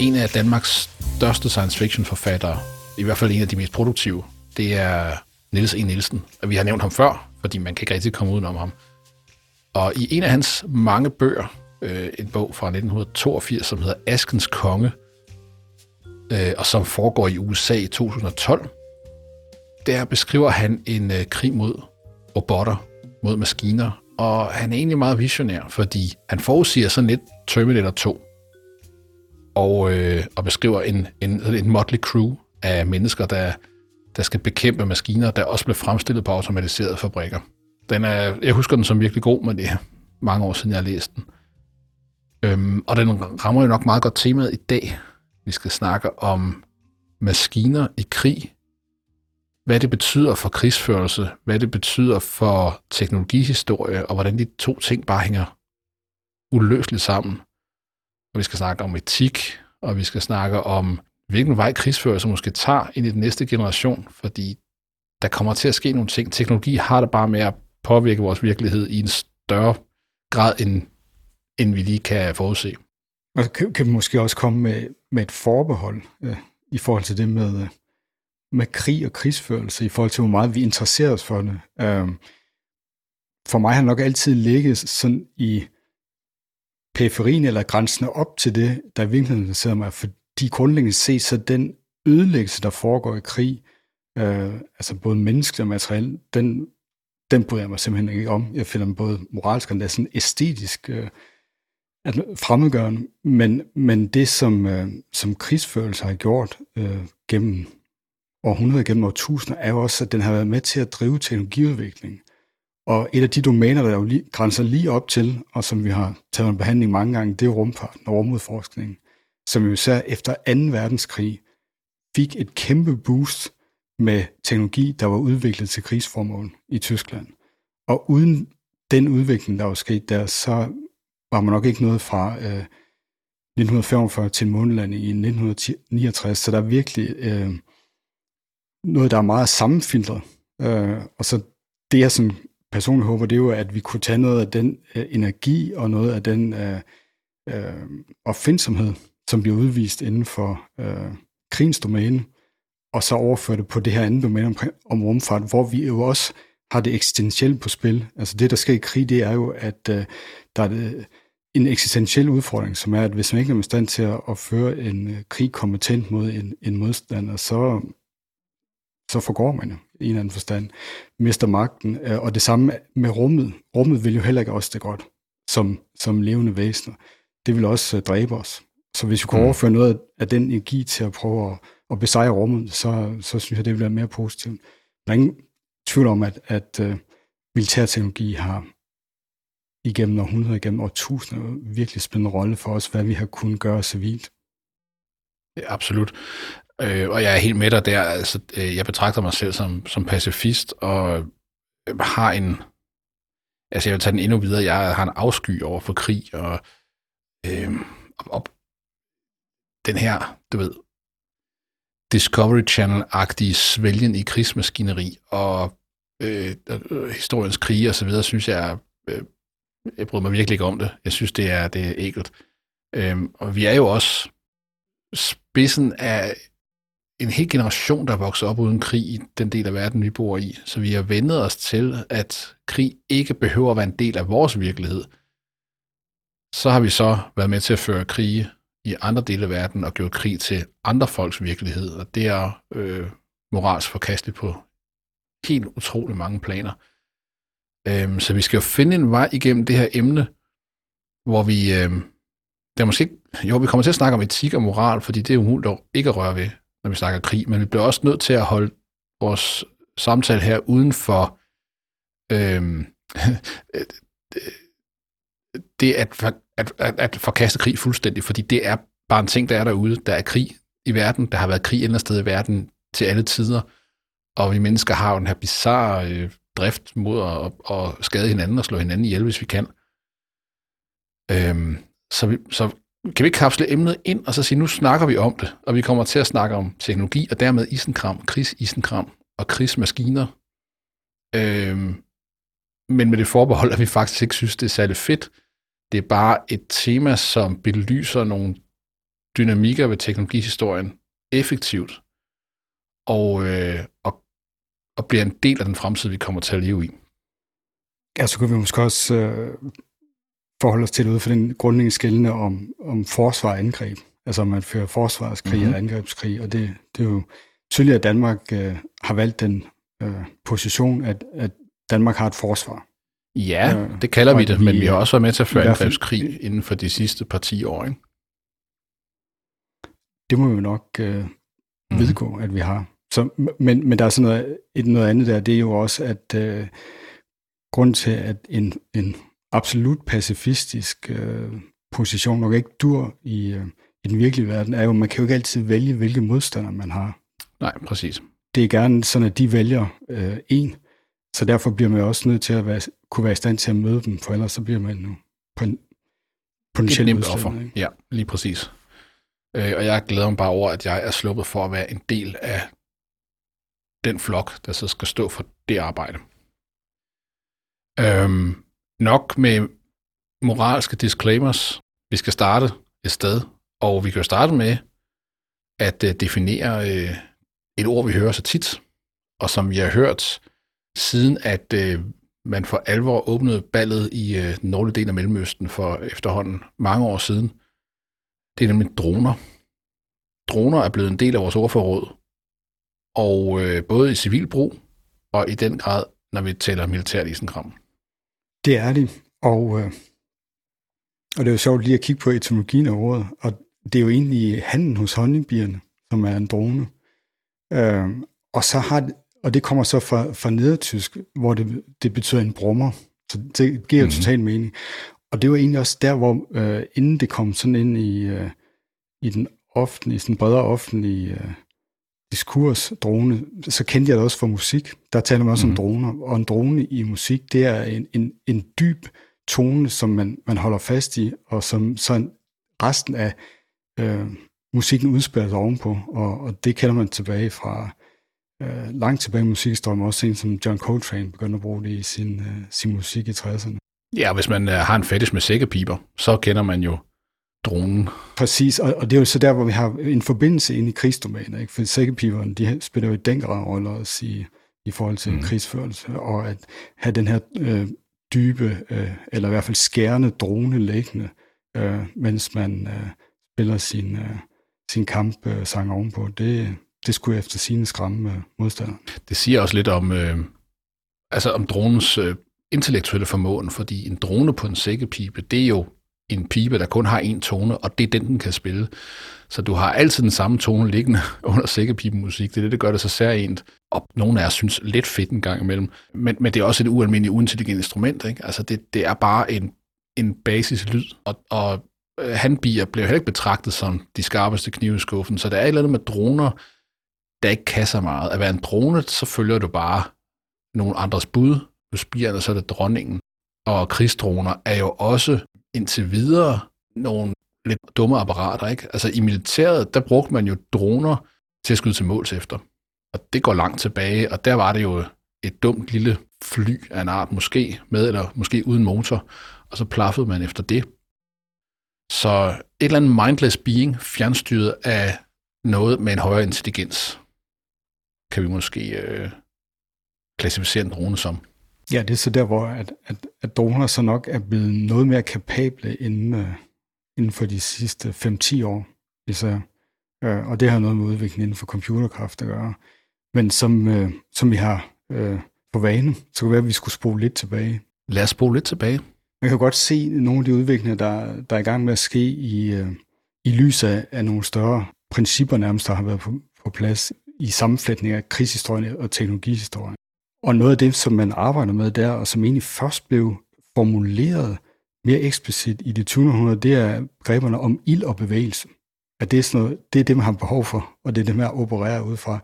en af Danmarks største science fiction forfattere, i hvert fald en af de mest produktive, det er Niels E. Nielsen. Og vi har nævnt ham før, fordi man kan ikke rigtig komme udenom ham. Og i en af hans mange bøger, øh, en bog fra 1982, som hedder Askens Konge, øh, og som foregår i USA i 2012, der beskriver han en øh, krig mod robotter, mod maskiner, og han er egentlig meget visionær, fordi han forudsiger sådan lidt Terminator 2, og, øh, og beskriver en, en, en motley crew af mennesker, der, der skal bekæmpe maskiner, der også blev fremstillet på automatiserede fabrikker. Den er, jeg husker den som virkelig god, men det er mange år siden, jeg har læst den. Øhm, og den rammer jo nok meget godt temaet i dag. Vi skal snakke om maskiner i krig, hvad det betyder for krigsførelse, hvad det betyder for teknologihistorie, og hvordan de to ting bare hænger uløseligt sammen. Og vi skal snakke om etik, og vi skal snakke om, hvilken vej krigsførelse måske tager ind i den næste generation, fordi der kommer til at ske nogle ting. Teknologi har det bare med at påvirke vores virkelighed i en større grad, end, end vi lige kan forudse. Og kan, kan måske også komme med, med et forbehold øh, i forhold til det med, øh, med krig og krigsførelse, i forhold til hvor meget vi interesserer os for det. Øh, for mig har det nok altid ligget sådan i periferien eller grænsen op til det, der i virkeligheden interesserer mig, fordi grundlæggende set så den ødelæggelse, der foregår i krig, øh, altså både menneskeligt og materiel, den, den bryder jeg mig simpelthen ikke om. Jeg finder dem både moralsk og sådan æstetisk øh, fremmedgørende, men, men det, som, øh, som krigsførelse har gjort øh, gennem århundreder, gennem årtusinder, er jo også, at den har været med til at drive teknologiudvikling. Og et af de domæner, der jo lige, grænser lige op til, og som vi har taget en behandling mange gange, det er rumfart og rumudforskningen, som jo især efter 2. verdenskrig fik et kæmpe boost med teknologi, der var udviklet til krigsformål i Tyskland. Og uden den udvikling, der var sket der, så var man nok ikke noget fra øh, 1945 til månedlandet i 1969, så der er virkelig øh, noget, der er meget sammenfiltret. Øh, og så det, jeg sådan personligt håber, det er jo, at vi kunne tage noget af den øh, energi og noget af den øh, øh, opfindsomhed, som bliver udvist inden for øh, krigens domæne, og så overføre det på det her andet domæne om, om rumfart, hvor vi jo også har det eksistentielle på spil. Altså det, der sker i krig, det er jo, at øh, der er det, en eksistentiel udfordring, som er, at hvis man ikke er i stand til at, at føre en øh, krig kompetent mod en, en modstander, så, så forgår man jo i en eller anden forstand, mister magten. Øh, og det samme med rummet. Rummet vil jo heller ikke også det godt, som, som levende væsener. Det vil også øh, dræbe os. Så hvis vi kunne mm. overføre noget af den energi til at prøve at, at besejre rummet, så, så synes jeg, det vil være mere positivt. Der er ingen tvivl om, at, at uh, militærteknologi har igennem århundreder, igennem årtusinder, virkelig spændende rolle for os, hvad vi har kunnet gøre civilt. Ja, absolut. Øh, og jeg er helt med dig der. Altså, øh, jeg betragter mig selv som, som pacifist, og øh, har en... Altså, jeg vil tage den endnu videre. Jeg har en afsky over for krig, og, øh, og, og den her, du ved, Discovery Channel-agtige svælgen i krigsmaskineri og øh, øh, historiens krige og så videre, synes jeg, øh, jeg bryder mig virkelig ikke om det. Jeg synes, det er, det er ægelt. Øh, og vi er jo også spidsen af en hel generation, der vokser op uden krig i den del af verden, vi bor i. Så vi har vendet os til, at krig ikke behøver at være en del af vores virkelighed. Så har vi så været med til at føre krige i andre dele af verden og gjort krig til andre folks virkelighed, og det er øh, moralsk forkasteligt på helt utrolig mange planer. Øhm, så vi skal jo finde en vej igennem det her emne, hvor vi, øh, er måske, jo, vi kommer til at snakke om etik og moral, fordi det er umuligt at ikke at røre ved når vi snakker krig, men vi bliver også nødt til at holde vores samtale her uden for øhm, det at, at, at, at forkaste krig fuldstændig, fordi det er bare en ting, der er derude. Der er krig i verden, der har været krig et sted i verden til alle tider, og vi mennesker har jo den her bizarre øh, drift mod at, at skade hinanden og slå hinanden ihjel, hvis vi kan. Øhm, så, vi, så kan vi ikke kapsle emnet ind og så sige, nu snakker vi om det, og vi kommer til at snakke om teknologi, og dermed isenkram, krigsisenkram og krigsmaskiner. Øhm, men med det forbehold, at vi faktisk ikke synes, det er særlig fedt. Det er bare et tema, som belyser nogle dynamikker ved teknologihistorien effektivt og, øh, og, og bliver en del af den fremtid, vi kommer til at leve i. Ja, så kunne vi måske også øh, forholde os til ud for den grundlæggende skældende om, om forsvar og angreb. Altså om man fører forsvarskrig mm-hmm. eller angrebskrig, og det, det er jo tydeligt, at Danmark øh, har valgt den øh, position, at, at Danmark har et forsvar. Ja, øh, det kalder vi det, vi, men vi har også været med til at føre angrebskrig inden for de sidste par 10 år, ikke? Det må vi jo nok øh, mm. vedgå, at vi har. Så, men, men der er sådan noget, et, noget andet der, det er jo også, at øh, grund til, at en, en absolut pacifistisk øh, position nok ikke dur i, øh, i den virkelige verden, er jo, at man kan jo ikke altid vælge, hvilke modstandere man har. Nej, præcis. Det er gerne sådan, at de vælger øh, en, så derfor bliver man også nødt til at være, kunne være i stand til at møde dem, for ellers så bliver man jo potentielt nemt offer. Ikke? Ja, lige præcis. Øh, og jeg glæder mig bare over, at jeg er sluppet for at være en del af den flok, der så skal stå for det arbejde. Øhm, nok med moralske disclaimers. Vi skal starte et sted, og vi kan jo starte med at øh, definere øh, et ord, vi hører så tit, og som vi har hørt siden, at øh, man for alvor åbnede ballet i den nordlige del af Mellemøsten for efterhånden mange år siden. Det er nemlig droner. Droner er blevet en del af vores ordforråd, og både i civil brug og i den grad, når vi tæller militært isenkram. Det er det, og, øh, og det er jo sjovt lige at kigge på etymologien af ordet, og det er jo egentlig handen hos honningbierne, som er en drone. Øh, og så har og det kommer så fra, fra nedertysk, hvor det, det betyder en brummer. Så det giver mm-hmm. total mening. Og det var egentlig også der, hvor øh, inden det kom sådan ind i, øh, i den offentlige, sådan bredere offentlige øh, diskurs, drone, så kendte jeg det også fra musik. Der taler man også mm. om mhm. droner, og en drone i musik, det er en, en, en dyb tone, som man, man holder fast i, og som så resten af øh, musikken udspiller sig ovenpå, og, og det kender man tilbage fra øh, langt tilbage i musikhistorien, også en som John Coltrane begyndte at bruge det i sin, øh, sin musik i 60'erne. Ja, hvis man øh, har en fetish med sækkepiber, så kender man jo dronen. Præcis, og, og det er jo så der, hvor vi har en forbindelse ind i krigsdomæner, ikke? for sækkepiberne, de spiller jo den grad rolle også i, i forhold til mm. krigsførelse, og at have den her øh, dybe, øh, eller i hvert fald skærende drone liggende, øh, mens man øh, spiller sin, øh, sin kampsang øh, ovenpå, det, det skulle efter sine skræmme øh, modstandere. Det siger også lidt om, øh, altså om dronens øh, intellektuelle formåen, fordi en drone på en sækkepipe, det er jo en pibe, der kun har en tone, og det er den, den kan spille. Så du har altid den samme tone liggende under sækkepipemusik. Det er det, der gør det så særligt. Og nogle af os synes lidt fedt en gang imellem. Men, men det er også et ualmindeligt uintelligent instrument. Ikke? Altså det, det er bare en, en basislyd. Og, og øh, handbier bliver heller ikke betragtet som de skarpeste knive i skuffen. Så der er et eller andet med droner, der ikke kan så meget. At være en drone, så følger du bare nogle andres bud. Du spiger, og så er det dronningen. Og krigsdroner er jo også indtil videre nogle lidt dumme apparater. Ikke? Altså i militæret, der brugte man jo droner til at skyde til måls efter. Og det går langt tilbage, og der var det jo et dumt lille fly af en art, måske med eller måske uden motor, og så plaffede man efter det. Så et eller andet mindless being, fjernstyret af noget med en højere intelligens, kan vi måske øh, klassificere en drone som. Ja, det er så der, hvor at, at, at droner så nok er blevet noget mere kapable inden, uh, inden for de sidste 5-10 år især. Uh, og det har noget med udviklingen inden for computerkraft at gøre. Men som, uh, som vi har uh, på vane, så kan det være, at vi skulle spole lidt tilbage. Lad os spole lidt tilbage. Man kan godt se nogle af de udviklinger, der, der er i gang med at ske i, uh, i lys af, af nogle større principper nærmest, der har været på, på plads i sammenflætning af krigshistorien og teknologihistorien. Og noget af det, som man arbejder med der, og som egentlig først blev formuleret mere eksplicit i det 20. århundrede, det er greberne om ild og bevægelse. At det, er sådan noget, det er det, man har behov for, og det er det, man opererer ud fra,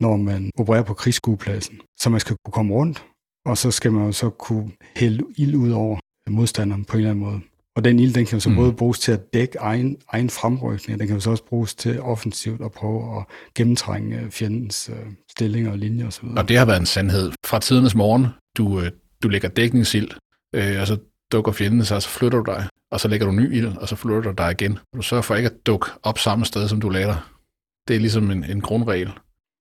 når man opererer på krigsskuepladsen. Så man skal kunne komme rundt, og så skal man jo så kunne hælde ild ud over modstanderen på en eller anden måde. Og den ild, den kan jo så mm. både bruges til at dække egen, egen fremrykning, den kan jo så også bruges til offensivt at prøve at gennemtrænge fjendens øh, stillinger og linjer osv. Og det har været en sandhed fra tidernes morgen. Du, øh, du lægger dækningsild, øh, altså dukker fjenden sig, så flytter du dig, og så lægger du ny ild, og så flytter du dig igen. Du sørger for ikke at dukke op samme sted, som du lader. Det er ligesom en, en grundregel.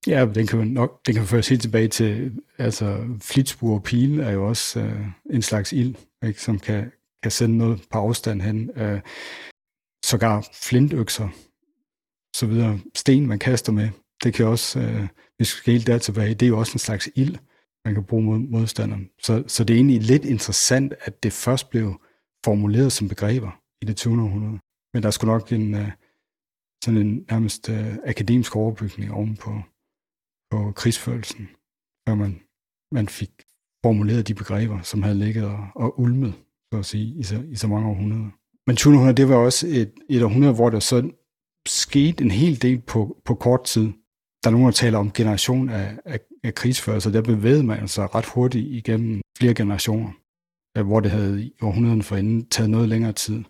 Ja, den kan nok, den kan føres helt tilbage til, altså flitsbue og pile er jo også øh, en slags ild, ikke, som kan, kan sende noget på afstand hen. Øh, sågar flintøkser, så videre, sten man kaster med, det kan også, øh, hvis vi skal helt der tilbage, det er jo også en slags ild, man kan bruge mod modstanderen. Så, så det er egentlig lidt interessant, at det først blev formuleret som begreber i det 20. århundrede. Men der skulle nok en, øh, sådan en nærmest øh, akademisk overbygning oven på, på krigsførelsen, før man, man fik formuleret de begreber, som havde ligget og, og ulmet, så at sige, i så, i så mange århundreder. Men 2000 det var også et, et århundrede, hvor der så skete en hel del på, på kort tid. Der er nogen, der taler om generation af, af, af krigsførelse, der bevægede man sig ret hurtigt igennem flere generationer, øh, hvor det havde i århundreden forinden taget noget længere tid.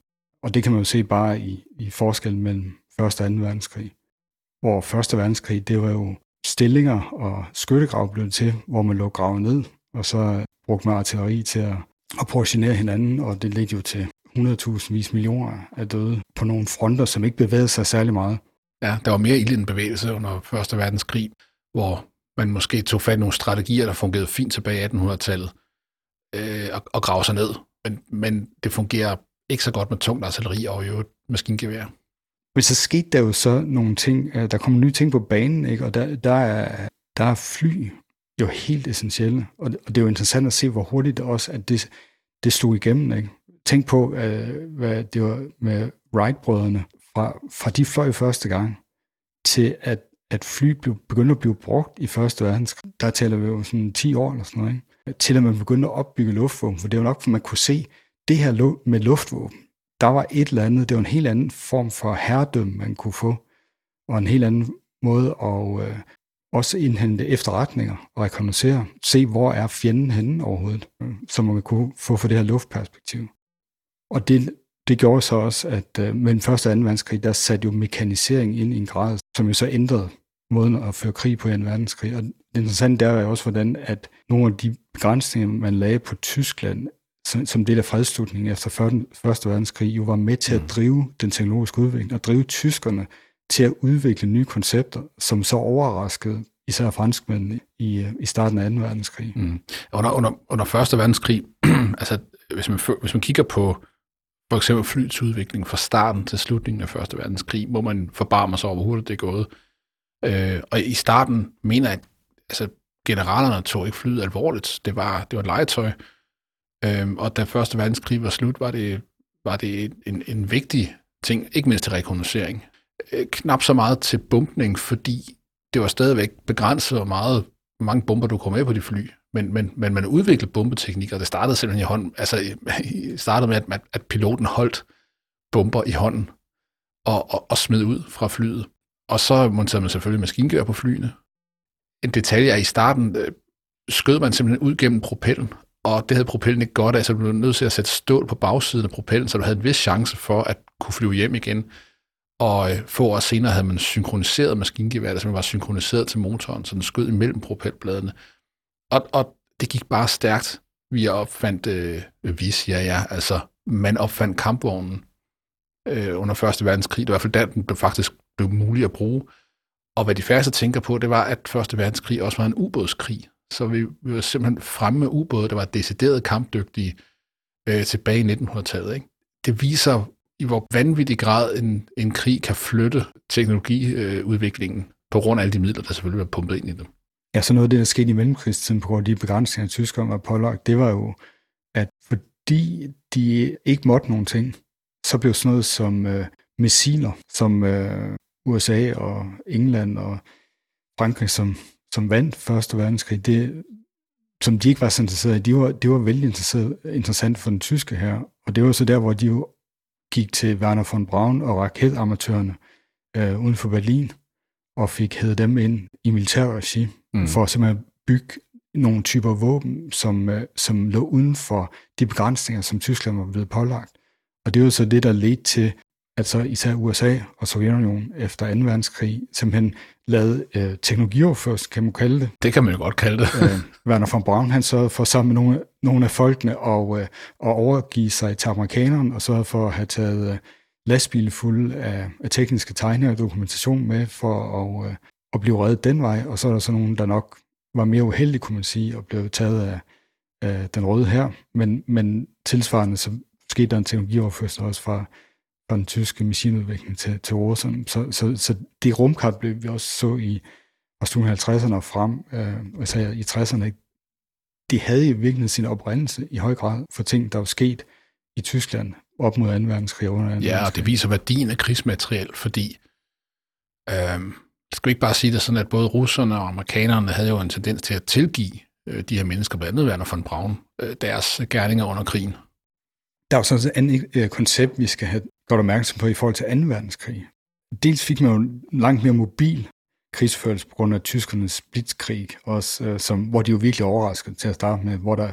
Og det kan man jo se bare i, i forskellen mellem 1. og 2. verdenskrig. Hvor 1. verdenskrig, det var jo stillinger og skyttegrav blev til, hvor man lå gravet ned, og så brugte man artilleri til at, at portionere hinanden, og det ledte jo til 100.000 vis millioner af døde på nogle fronter, som ikke bevægede sig særlig meget. Ja, der var mere ild end bevægelse under 1. verdenskrig, hvor man måske tog fat i nogle strategier, der fungerede fint tilbage i 1800-tallet, øh, og, og grave sig ned. Men, men det fungerer ikke så godt med tungt artilleri og jo maskingevær. Men så skete der jo så nogle ting, øh, der kom nye ting på banen, ikke? og der, der, er, der er fly jo helt essentielle, og det, og det er jo interessant at se, hvor hurtigt det også, at det, det slog igennem. Ikke? Tænk på, øh, hvad det var med Wright-brødrene, fra, fra de fløj første gang, til at, at fly blev, begyndte at blive brugt i Første Verdenskrig. Der taler vi jo sådan 10 år eller sådan noget, ikke? til at man begyndte at opbygge luftvåben, for det var nok, for man kunne se, det her med luftvåben, der var et eller andet, det var en helt anden form for herredømme, man kunne få, og en helt anden måde at øh, også indhente efterretninger og rekognosere, se hvor er fjenden henne overhovedet, øh, som man kunne få for det her luftperspektiv. Og det, det gjorde så også, at øh, mellem 1. og 2. verdenskrig, der satte jo mekanisering ind i en grad, som jo så ændrede måden at føre krig på i en verdenskrig. Og det interessante der er også, hvordan at nogle af de begrænsninger, man lagde på Tyskland, som, som del af fredsslutningen efter 1. verdenskrig, jo var med til at mm. drive den teknologiske udvikling, og drive tyskerne til at udvikle nye koncepter, som så overraskede især franskmændene i, øh, i starten af 2. verdenskrig. Mm. Under, under, under 1. verdenskrig, altså hvis man, hvis man kigger på for eksempel flyets udvikling fra starten til slutningen af 1. verdenskrig, må man forbarme sig over, hvor hurtigt det er gået. Øh, og i starten mener jeg, at altså, generalerne tog ikke flyet alvorligt. Det var, det var et legetøj. Øh, og da 1. verdenskrig var slut, var det, var det en, en vigtig ting, ikke mindst til rekognosering. Øh, knap så meget til bumpning, fordi det var stadigvæk begrænset, hvor meget mange bomber du kom med på de fly. Men, men, men man udviklede bombeteknik, og det startede simpelthen i hånden. Altså, startede med, at, at piloten holdt bomber i hånden og, og, og smed ud fra flyet. Og så monterede man selvfølgelig maskingevær på flyene. En detalje er, i starten øh, skød man simpelthen ud gennem propellen, og det havde propellen ikke godt af, så du blev nødt til at sætte stål på bagsiden af propellen, så du havde en vis chance for at kunne flyve hjem igen. Og øh, få år senere havde man synkroniseret maskingeværet, som var synkroniseret til motoren, så den skød imellem propelbladene. Og, og det gik bare stærkt. Vi opfandt, øh, øh vi siger ja, altså man opfandt kampvognen øh, under Første Verdenskrig. Det var i hvert fald der, den blev faktisk blev mulig at bruge. Og hvad de færreste tænker på, det var, at Første Verdenskrig også var en ubådskrig. Så vi, vi var simpelthen fremme med ubåde, der var decideret kampdygtige øh, tilbage i 1900-tallet. Ikke? Det viser, i hvor vanvittig grad en, en krig kan flytte teknologiudviklingen på grund af alle de midler, der selvfølgelig er pumpet ind i dem. Ja, så noget af det, der skete i mellemkrigstiden på grund af de begrænsninger, tyskerne var pålagt, det var jo, at fordi de ikke måtte nogen ting, så blev sådan noget som øh, missiler, som øh, USA og England og Frankrig, som, som vandt Første Verdenskrig, det, som de ikke var så interesserede i, de var, det var vældig interessant for den tyske her. Og det var så der, hvor de jo gik til Werner von Braun og raketamatørerne øh, uden for Berlin, og fik hævet dem ind i militærregi, mm. for at simpelthen bygge nogle typer våben, som, øh, som lå uden for de begrænsninger, som Tyskland var blevet pålagt. Og det var så det, der ledte til altså især USA og Sovjetunionen efter 2. verdenskrig, simpelthen lavede øh, teknologioverførsel, kan man kalde det. Det kan man jo godt kalde det. øh, Werner von Braun, han sørgede for sammen med nogle, nogle af folkene og, øh, og overgive sig til amerikanerne, og sørgede for at have taget øh, lastbilen fuld af, af tekniske tegninger og dokumentation med, for at, øh, at blive reddet den vej. Og så er der så nogen, der nok var mere uheldige, kunne man sige, og blev taget af, af den røde her. Men, men tilsvarende, så skete der en teknologioverførsel også fra, fra den tyske maskinudvikling til, til Rusland. Så, så, så det rumkart blev vi også så i fra 50'erne og frem, øh, altså i 60'erne, det havde i virkeligheden sin oprindelse i høj grad for ting, der var sket i Tyskland op mod 2. verdenskrig. Under 2. Ja, og det viser værdien af krigsmateriel, fordi øh, skal vi ikke bare sige det sådan, at både russerne og amerikanerne havde jo en tendens til at tilgive øh, de her mennesker, blandt andet Werner von Braun, øh, deres gerninger under krigen. Der er jo sådan et andet øh, koncept, vi skal have godt opmærksom på i forhold til 2. verdenskrig. Dels fik man jo langt mere mobil krigsførelse på grund af tyskernes blitzkrig, også, øh, som, hvor de jo virkelig overraskede til at starte med, hvor der,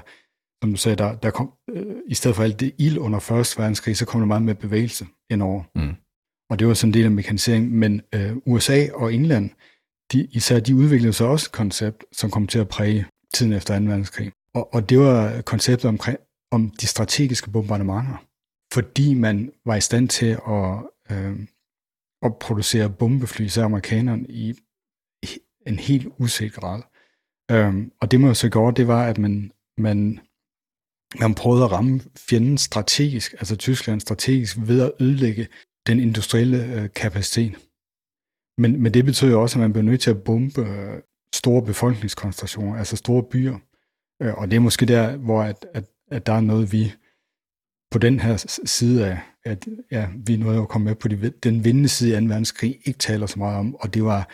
som du sagde, der, der kom, øh, i stedet for alt det ild under 1. verdenskrig, så kom der meget mere bevægelse indover. Mm. Og det var sådan en del af mekaniseringen, men øh, USA og England, de, især de udviklede så også et koncept, som kom til at præge tiden efter 2. verdenskrig. Og, og det var konceptet omkring, om de strategiske bombardementer, fordi man var i stand til at, øh, at producere bombefly, især amerikanerne, i en helt uset grad. Øh, og det man så gjorde, det var, at man, man, man prøvede at ramme fjenden strategisk, altså Tyskland strategisk, ved at ødelægge den industrielle øh, kapacitet. Men, men det betød jo også, at man blev nødt til at bombe øh, store befolkningskoncentrationer, altså store byer. Øh, og det er måske der, hvor at, at, at der er noget, vi på den her side af, at ja, vi nåede at komme med på de, den vindende side af 2. verdenskrig, ikke taler så meget om, og det var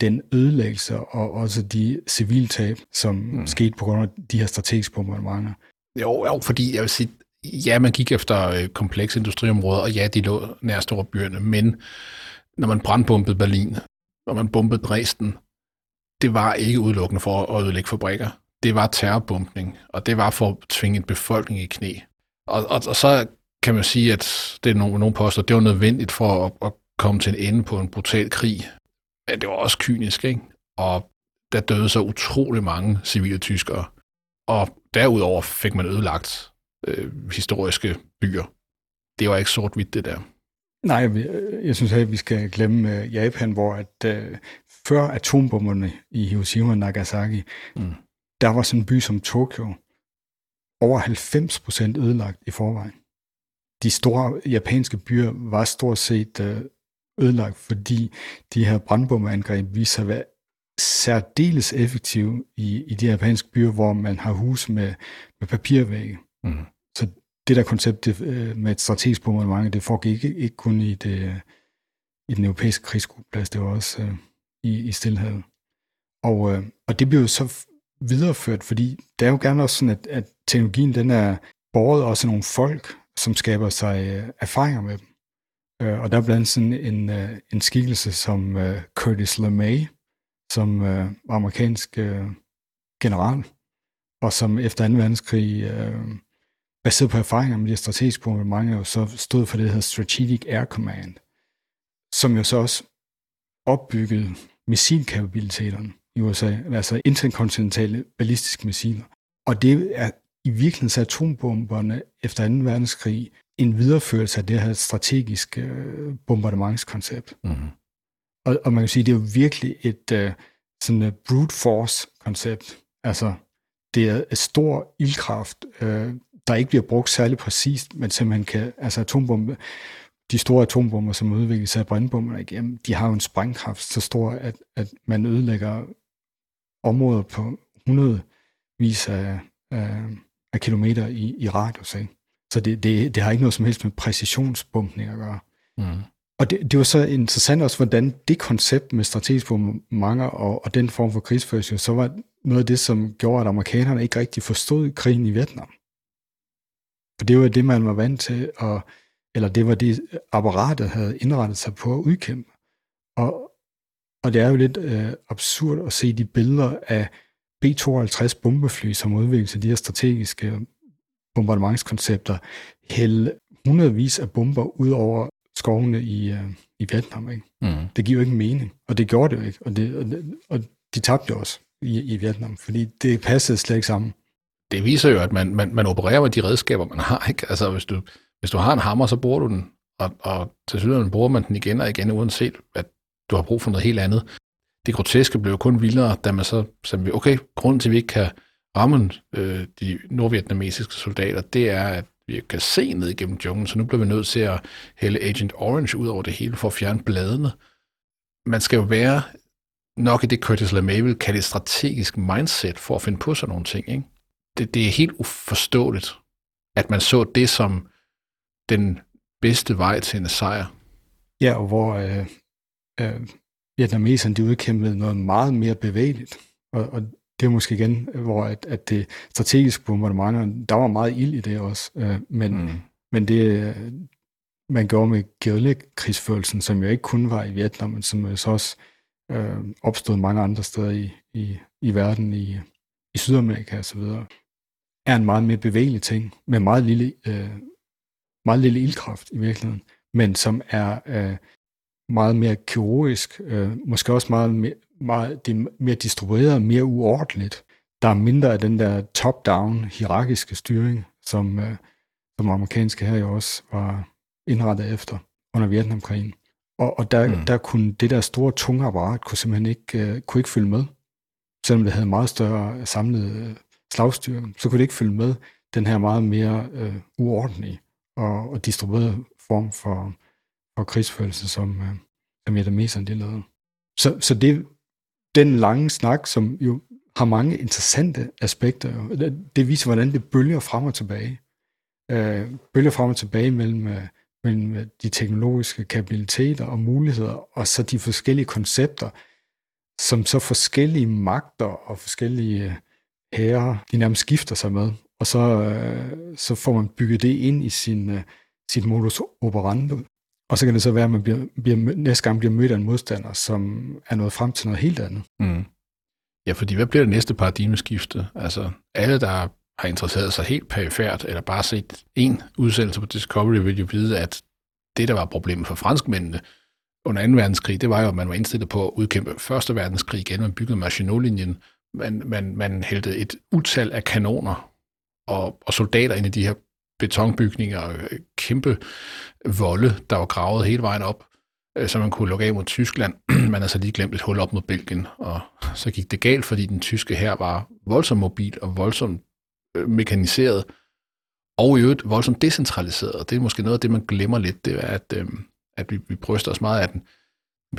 den ødelæggelse og også de civiltab, som mm. skete på grund af de her strategiske bombardementer. Jo, jo, fordi jeg vil sige, ja, man gik efter øh, komplekse industriområder, og ja, de lå nær store byerne, men når man brandbombede Berlin, når man bombede Dresden, det var ikke udelukkende for at ødelægge fabrikker. Det var terrorbombning, og det var for at tvinge en befolkning i knæ. Og, og, og så kan man sige, at det er nogen, nogen poster, det var nødvendigt for at, at komme til en ende på en brutal krig. Men det var også kynisk, ikke? Og der døde så utrolig mange civile tyskere. Og derudover fik man ødelagt øh, historiske byer. Det var ikke sort-hvidt, det der. Nej, jeg synes at vi skal glemme øh, Japan, hvor at uh, før atombomberne i Hiroshima og Nagasaki, mm. der var sådan en by som Tokyo, over 90 procent ødelagt i forvejen. De store japanske byer var stort set uh, ødelagt, fordi de her brandbombeangreb viser sig at være særdeles effektive i, i de japanske byer, hvor man har hus med, med papirvægge. Mm. Så det der koncept det, øh, med et strategisk bombardement, det foregik ikke, ikke kun i, det, i den europæiske krigsgruppplads, det var også uh, i, i Stillehavet. Og, uh, og det blev så videreført, fordi det er jo gerne også sådan, at, at teknologien den er borget også af nogle folk, som skaber sig øh, erfaringer med dem. Øh, og der er blandt andet sådan en, øh, en skikkelse som øh, Curtis LeMay, som øh, amerikansk øh, general, og som efter 2. verdenskrig, øh, baseret på erfaringer med de strategiske bombardementer, jo så stod for det, der hedder Strategic Air Command, som jo så også opbyggede missilkapabiliteterne i USA, altså interkontinentale ballistiske missiler. Og det er i virkeligheden atombomberne efter 2. verdenskrig en videreførelse af det her strategiske øh, bombardementskoncept. Mm-hmm. Og, og man kan sige, det er jo virkelig et uh, sådan et brute force koncept. Altså, det er et stor ildkraft, uh, der ikke bliver brugt særlig præcist, men simpelthen kan, altså atombombe, de store atombomber, som udvikles af brændbomberne igennem, de har jo en sprængkraft så stor, at, at man ødelægger områder på hundredvis af, af, af kilometer i, i radius. Ikke? Så det, det, det har ikke noget som helst med præcisionsbumpning at gøre. Mm. Og det, det var så interessant også, hvordan det koncept med strategisk mange og, og den form for krigsførelse, så var noget af det, som gjorde, at amerikanerne ikke rigtig forstod krigen i Vietnam. For det var det, man var vant til, og, eller det var det, apparatet havde indrettet sig på at udkæmpe. Og, og det er jo lidt øh, absurd at se de billeder af B-52 bombefly, som udvikles af de her strategiske bombardementskoncepter, hælde hundredvis af bomber ud over skovene i, øh, i Vietnam. Ikke? Mm. Det giver jo ikke mening, og det gjorde det jo ikke, og, det, og, det, og de tabte også i, i Vietnam, fordi det passede slet ikke sammen. Det viser jo, at man, man, man opererer med de redskaber, man har. Ikke? Altså, hvis du, hvis du har en hammer, så bruger du den, og, og til synligheden bruger man den igen og igen, uanset at du har brug for noget helt andet. Det groteske blev kun vildere, da man så sagde, okay, grunden til, at vi ikke kan ramme øh, de nordvietnamesiske soldater, det er, at vi kan se ned igennem junglen, så nu bliver vi nødt til at hælde Agent Orange ud over det hele for at fjerne bladene. Man skal jo være nok i det Curtis LeMay vil kalde et strategisk mindset for at finde på sådan nogle ting. Ikke? Det, det er helt uforståeligt, at man så det som den bedste vej til en sejr. Ja, og hvor øh, øh, vietnameserne de udkæmpede noget meget mere bevægeligt. Og, og det er måske igen, hvor at, at det strategiske bombardement, der var meget ild i det også. Øh, men, mm. men det, man gjorde med guerilla-krigsførelsen, som jo ikke kun var i Vietnam, men som jo så også øh, opstod mange andre steder i, i, i verden, i, i Sydamerika osv., er en meget mere bevægelig ting, med meget lille, øh, meget lille ildkraft i virkeligheden, men som er øh, meget mere kirurgisk, øh, måske også meget, mere, meget det er mere distribueret, mere uordentligt. Der er mindre af den der top-down hierarkiske styring, som, øh, som amerikanske her jo også var indrettet efter under Vietnamkrigen. Og, og der, mm. der kunne det der store tunge apparat kunne simpelthen ikke, øh, kunne ikke følge med. Selvom det havde meget større samlet øh, slagstyrke, så kunne det ikke følge med den her meget mere øh, uordentlige og, og distribuerede form for, og krigsførelse, som, øh, som vietnameserne de lavede. Så, så det, den lange snak, som jo har mange interessante aspekter, jo, det, det viser, hvordan det bølger frem og tilbage. Øh, bølger frem og tilbage mellem, øh, mellem øh, de teknologiske kapabiliteter og muligheder, og så de forskellige koncepter, som så forskellige magter og forskellige øh, herrer, de nærmest skifter sig med. Og så, øh, så får man bygget det ind i sin, øh, sit modus operandi. Og så kan det så være, at man bliver, bliver, næste gang bliver mødt af en modstander, som er nået frem til noget helt andet. Mm. Ja, fordi hvad bliver det næste paradigmeskifte? Altså, alle, der har interesseret sig helt perifært, eller bare set en udsendelse på Discovery, vil jo vide, at det, der var problemet for franskmændene under 2. verdenskrig, det var jo, at man var indstillet på at udkæmpe 1. verdenskrig igen. Man byggede Maginot-linjen. Man, man, man hældte et utal af kanoner og, og soldater ind i de her betonbygninger kæmpe volde, der var gravet hele vejen op, øh, så man kunne lukke af mod Tyskland. man havde så lige glemt et hul op mod Belgien, og så gik det galt, fordi den tyske her var voldsomt mobil og voldsomt øh, mekaniseret, og i øvrigt voldsomt decentraliseret. Det er måske noget af det, man glemmer lidt, det er, at, øh, at vi, vi bryster os meget af den,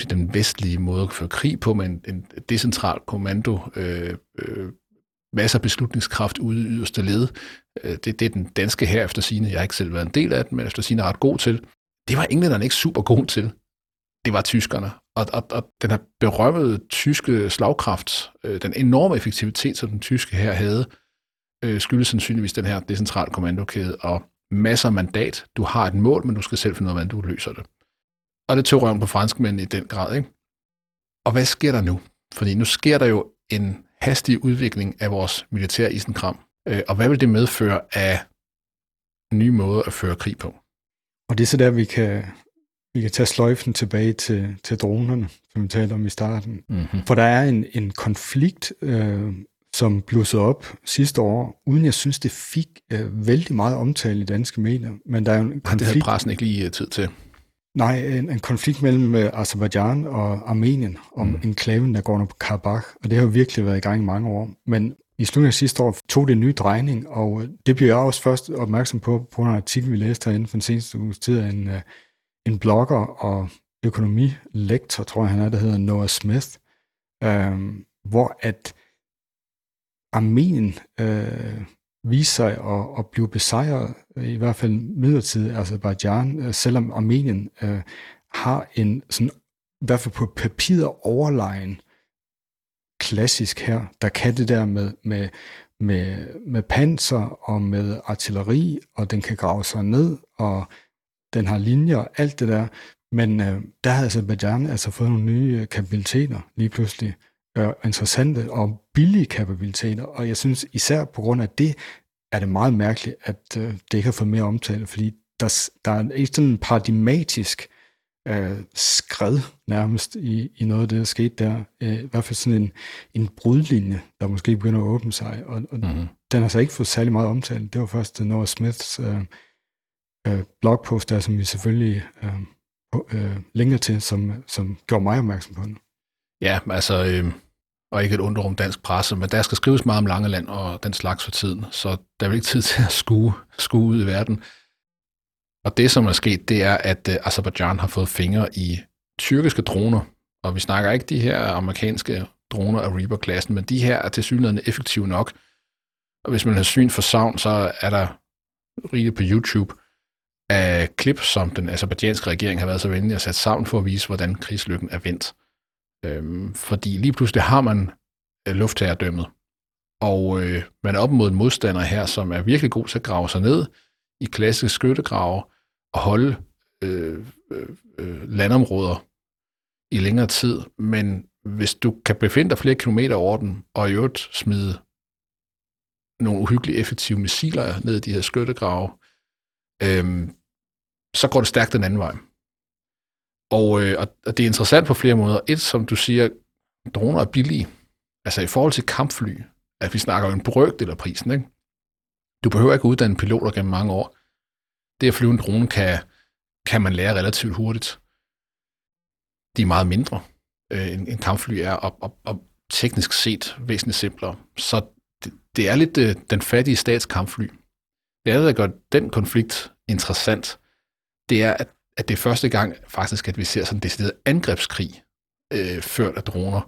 den vestlige måde at føre krig på, med en, en decentral kommando, øh, øh, masser af beslutningskraft ude i yderste led. Øh, det, det er den danske her efter sine. Jeg har ikke selv været en del af den, men efter sine er ret god til. Det var englænderne ikke super god til. Det var tyskerne. Og, og, og den her berømmede tyske slagkraft, øh, den enorme effektivitet, som den tyske her havde, øh, skyldes sandsynligvis den her decentrale kommandokæde og masser af mandat. Du har et mål, men du skal selv finde ud af, hvordan du løser det. Og det tog røven på franskmændene i den grad. Ikke? Og hvad sker der nu? Fordi nu sker der jo en hastig udvikling af vores militære isenkram. Øh, og hvad vil det medføre af nye måder at føre krig på? Og det er så der, vi kan, vi kan tage sløjfen tilbage til, til dronerne, som vi talte om i starten. Mm-hmm. For der er en, en konflikt, øh, som blussede op sidste år, uden jeg synes, det fik øh, vældig meget omtale i danske medier. Men der er en konflikt... Det havde pressen ikke lige øh, tid til. Nej, en, en konflikt mellem øh, Azerbaijan og Armenien om mm. enklaven Nagorno-Karabakh, og det har jo virkelig været i gang i mange år. Men i slutningen af sidste år tog det en ny drejning, og øh, det blev jeg også først opmærksom på, på en artikel, vi læste herinde for den seneste uges tid af en, en blogger og økonomilektor, tror jeg han er, der hedder Noah Smith, øh, hvor at Armenien øh, viste sig at, at blive besejret, i hvert fald midlertidigt af Azerbaijan, øh, selvom Armenien øh, har en sådan, i hvert fald på papiret overlegen klassisk her, der kan det der med, med, med, med panser og med artilleri, og den kan grave sig ned, og den har linjer og alt det der. Men øh, der har Azerbaijan altså fået nogle nye øh, kapabiliteter lige pludselig, øh, interessante og billige kapabiliteter, og jeg synes især på grund af det, er det meget mærkeligt, at øh, det ikke har fået mere omtale, fordi der, der er ikke sådan en paradigmatisk øh, skred nærmest i, i noget af det, der skete der. Øh, I hvert fald sådan en, en brudlinje, der måske begynder at åbne sig, og, og mm-hmm. den har så ikke fået særlig meget omtale. Det var først Noah Smiths øh, øh, blogpost der, som vi selvfølgelig øh, øh, længere til, som, som gjorde mig opmærksom på den. Ja, altså, øh, og ikke et under om dansk presse, men der skal skrives meget om Langeland og den slags for tiden, så der er vel ikke tid til at skue, skue ud i verden. Og det, som er sket, det er, at øh, Azerbaijan har fået fingre i tyrkiske droner, og vi snakker ikke de her amerikanske droner af Reaper-klassen, men de her er tilsyneladende effektive nok. Og hvis man har syn for savn, så er der rigeligt på YouTube af klip, som den azerbaijanske regering har været så venlig at sætte sammen for at vise, hvordan krigslykken er vendt. Øhm, fordi lige pludselig har man øh, luftherredømmet, og øh, man er op mod en modstander her, som er virkelig god til at grave sig ned i klassiske skyttegrave og holde øh, øh, øh, landområder i længere tid. Men hvis du kan befinde dig flere kilometer over den, og i øvrigt smide nogle uhyggeligt effektive missiler ned i de her skyttegrave, øh, så går det stærkt den anden vej. Og, øh, og det er interessant på flere måder. Et, som du siger, droner er billige. Altså i forhold til kampfly, at vi snakker om en brøkdel af prisen, ikke? Du behøver ikke uddanne piloter gennem mange år. Det at flyve en drone kan, kan man lære relativt hurtigt. De er meget mindre, øh, end, end kampfly er, og, og, og teknisk set væsentligt simplere. Så det, det er lidt øh, den fattige stats kampfly. Det der gør den konflikt interessant, det er, at at det er første gang faktisk, at vi ser sådan en decideret angrebskrig øh, ført af droner.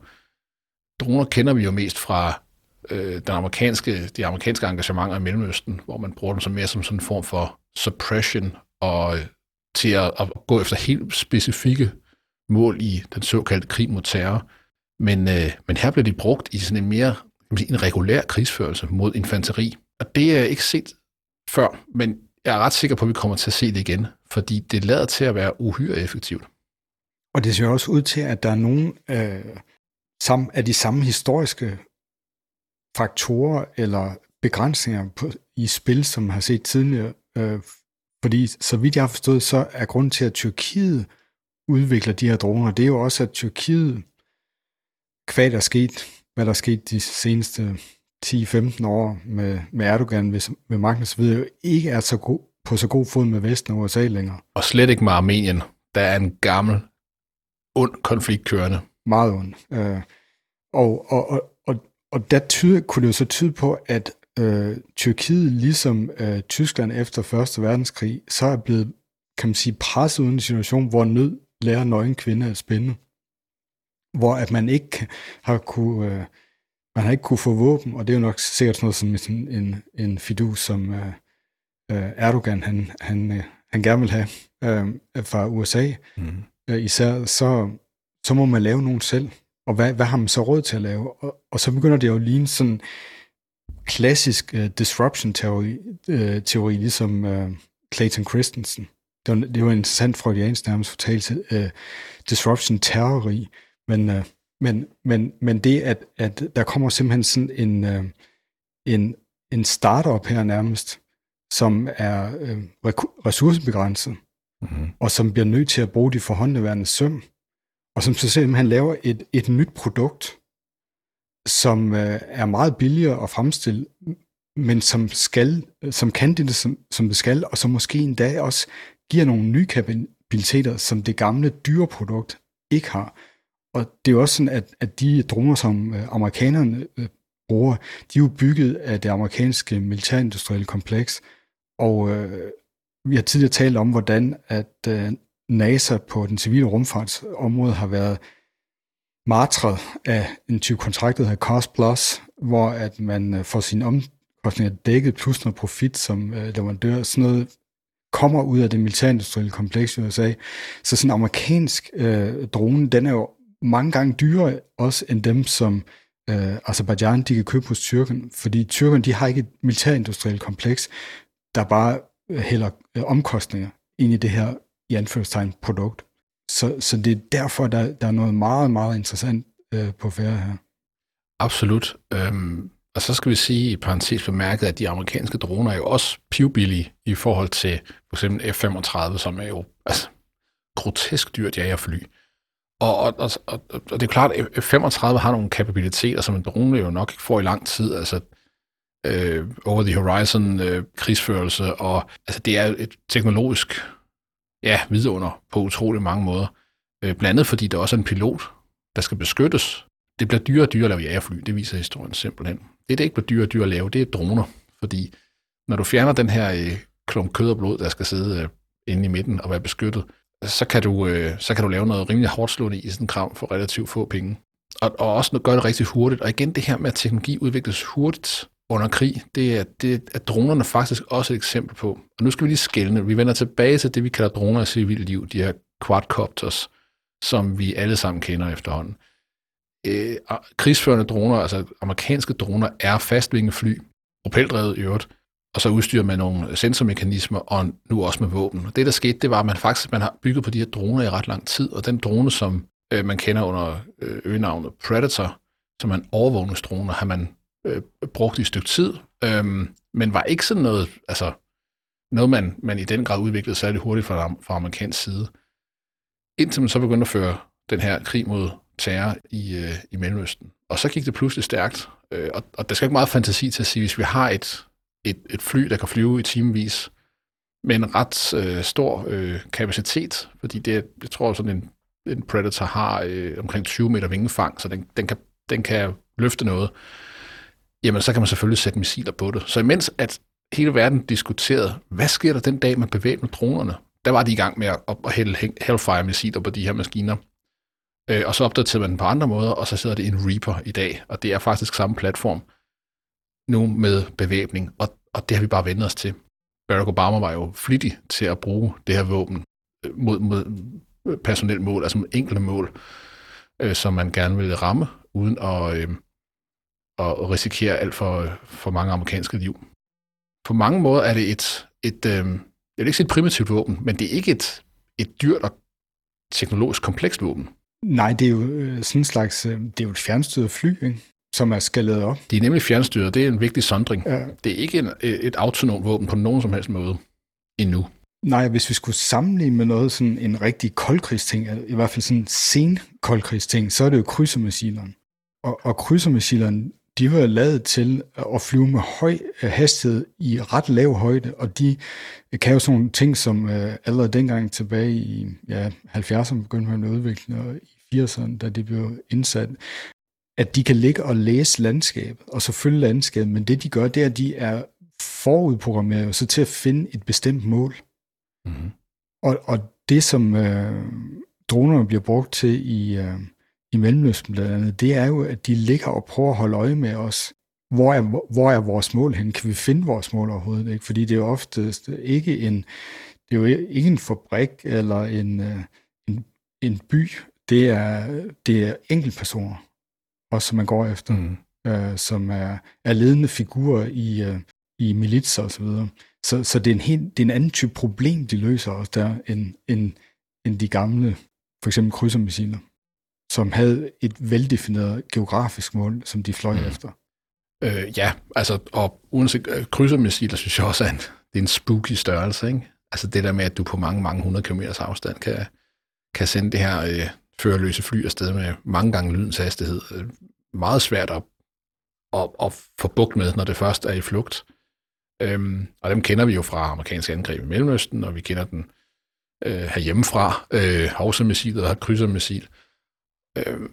Droner kender vi jo mest fra øh, den amerikanske, de amerikanske engagementer i Mellemøsten, hvor man bruger dem som mere som sådan en form for suppression og øh, til at, at gå efter helt specifikke mål i den såkaldte krig mod terror. Men, øh, men her bliver de brugt i sådan en mere en regulær krigsførelse mod infanteri. Og det er ikke set før, men jeg er ret sikker på, at vi kommer til at se det igen, fordi det lader til at være uhyre effektivt. Og det ser også ud til, at der er nogle øh, sam, af de samme historiske faktorer eller begrænsninger på, i spil, som man har set tidligere. Øh, fordi så vidt jeg har forstået, så er grunden til, at Tyrkiet udvikler de her droner, det er jo også, at Tyrkiet, hvad der er sket, hvad der er sket de seneste 10-15 år med, med Erdogan ved, ved magten osv., ikke er så god, på så god fod med Vesten og USA længere. Og slet ikke med Armenien. Der er en gammel, ond konflikt kørende. Meget ond. Øh, og, og, og, og, og der tyde, kunne det jo så tyde på, at øh, Tyrkiet, ligesom øh, Tyskland efter Første Verdenskrig, så er blevet, kan man sige, presset uden en situation, hvor nød lærer nøgen kvinde at spænde. Hvor at man ikke har kunne... Øh, man har ikke kunne få våben, og det er jo nok sikkert sådan noget som sådan en, en fidus, som uh, uh, Erdogan han, han, uh, han gerne vil have uh, fra USA. Mm. Uh, især så, så må man lave nogen selv. Og hvad, hvad har man så råd til at lave? Og, og så begynder det jo at ligne sådan klassisk uh, disruption-teori, uh, teori, ligesom uh, Clayton Christensen. Det var, det var en interessant freudiansk nærmest fortalt uh, disruption-teori, men uh, men, men, men det, at, at der kommer simpelthen sådan en, øh, en, en startup her nærmest, som er øh, ressourcebegrænset, mm-hmm. og som bliver nødt til at bruge de forhåndeværende søm, og som så simpelthen laver et, et nyt produkt, som øh, er meget billigere at fremstille, men som, skal, som kan det, som, som det skal, og som måske endda også giver nogle nye kapabiliteter, som det gamle dyreprodukt ikke har. Og det er jo også sådan, at, at de droner, som øh, amerikanerne øh, bruger, de er jo bygget af det amerikanske militærindustrielle kompleks. Og øh, vi har tidligere talt om, hvordan at øh, NASA på den civile rumfartsområde har været martret af en type kontrakt, der hedder Cost Plus, hvor at man øh, får sine omkostninger dækket plus noget profit som øh, leverandør. Sådan noget kommer ud af det militærindustrielle kompleks i USA. Så sådan en amerikansk øh, drone, den er jo mange gange dyrere også end dem, som øh, Azerbaijan de kan købe hos tyrken, fordi tyrkerne de har ikke et militærindustrielt kompleks, der bare øh, hælder øh, omkostninger ind i det her i anførselstegn produkt. Så, så det er derfor, der, der er noget meget, meget interessant øh, på færre her. Absolut. Øhm, Og så skal vi sige i parentes bemærket, at de amerikanske droner er jo også pivbillige i forhold til for eksempel F-35, som er jo altså, grotesk dyrt jagerfly. Og, og, og, og, og det er klart, at F-35 har nogle kapabiliteter, som en drone jo nok ikke får i lang tid. Altså, øh, over the horizon øh, krigsførelse, og altså, det er et teknologisk ja, vidunder på utrolig mange måder. Øh, blandt andet fordi der også er en pilot, der skal beskyttes. Det bliver dyrere og dyrere at lave jagerfly, det viser historien simpelthen. Det, det ikke bliver dyrere og dyrere at lave, det er droner, fordi når du fjerner den her øh, klump kød og blod, der skal sidde øh, inde i midten og være beskyttet, så kan du, øh, så kan du lave noget rimelig hårdt slående i sådan en kram for relativt få penge. Og, og også gøre det rigtig hurtigt. Og igen det her med, at teknologi udvikles hurtigt under krig, det er, det er dronerne faktisk også et eksempel på. Og nu skal vi lige skælne. Vi vender tilbage til det, vi kalder droner i civil liv, de her quadcopters, som vi alle sammen kender efterhånden. Øh, krigsførende droner, altså amerikanske droner, er fastvingefly, propeldrevet i øvrigt, og så udstyret med nogle sensormekanismer, og nu også med våben. Og det, der skete, det var, at man faktisk man har bygget på de her droner i ret lang tid, og den drone, som øh, man kender under øh, øgenavnet Predator, som er en overvågningsdrone, har man øh, brugt i et stykke tid, øh, men var ikke sådan noget, altså noget, man, man i den grad udviklede særlig hurtigt fra, fra amerikansk side. Indtil man så begyndte at føre den her krig mod terror i, øh, i Mellemøsten. Og så gik det pludselig stærkt, øh, og, og der skal ikke meget fantasi til at sige, hvis vi har et, et, et fly, der kan flyve i timevis, med en ret øh, stor øh, kapacitet, fordi det, jeg tror, sådan en, en Predator har øh, omkring 20 meter vingefang, så den, den, kan, den kan løfte noget, jamen så kan man selvfølgelig sætte missiler på det. Så imens at hele verden diskuterede, hvad sker der den dag, man bevæbner dronerne, der var de i gang med at, at hælde Hellfire-missiler på de her maskiner. Øh, og så opdaterede man den på andre måder, og så sidder det en Reaper i dag, og det er faktisk samme platform nu med bevæbning, og, og det har vi bare vendt os til. Barack Obama var jo flittig til at bruge det her våben øh, mod, mod personelt mål, altså mod enkelte mål, øh, som man gerne ville ramme, uden at, øh, at risikere alt for, for mange amerikanske liv. På mange måder er det et, et øh, jeg vil ikke sige et primitivt våben, men det er ikke et, et dyrt og teknologisk komplekst våben. Nej, det er jo øh, sådan en slags, øh, det er jo et fjernstyret fly, ikke? Som er skaleret op. Det er nemlig fjernstyret, det er en vigtig sondring. Ja. Det er ikke en, et autonomt våben på nogen som helst måde endnu. Nej, hvis vi skulle sammenligne med noget sådan en rigtig koldkrigsting, i hvert fald sådan en sen koldkrigsting, så er det jo krydsermissilerne. Og, og krydsermissilerne, de var lavet til at flyve med høj hastighed i ret lav højde, og de kan jo sådan nogle ting, som uh, allerede dengang tilbage i ja, 70'erne begyndte man at udvikle, og i 80'erne, da de blev indsat, at de kan ligge og læse landskabet, og så følge landskabet, men det de gør, det er, at de er forudprogrammeret så til at finde et bestemt mål. Mm-hmm. Og, og det, som øh, dronerne bliver brugt til i, øh, i Mellemøsten blandt andet, det er jo, at de ligger og prøver at holde øje med os. Hvor er, hvor er vores mål hen? Kan vi finde vores mål overhovedet? Ikke? Fordi det er jo oftest ikke en, det er jo ikke en fabrik eller en, øh, en, en by. Det er, det er enkeltpersoner også som man går efter, mm. øh, som er, er ledende figurer i, øh, i militser osv. Så, videre. så, så det, er en helt, det er en anden type problem, de løser også der, end, end, end de gamle, for eksempel krydsermissiler, som havde et veldefineret geografisk mål, som de fløj mm. efter. Øh, ja, altså, og uanset øh, krydsermissiler, synes jeg også, at det er en spooky størrelse, ikke? Altså det der med, at du på mange, mange hundrede kilometers afstand kan, kan sende det her øh, førerløse fly afsted med mange gange lydens hastighed. Øh, meget svært at, at, at få bugt med, når det først er i flugt. Øhm, og dem kender vi jo fra amerikanske angreb i Mellemøsten, og vi kender den øh, herhjemmefra. Øh, Hovsa-missilet og krydsermissil. Øh,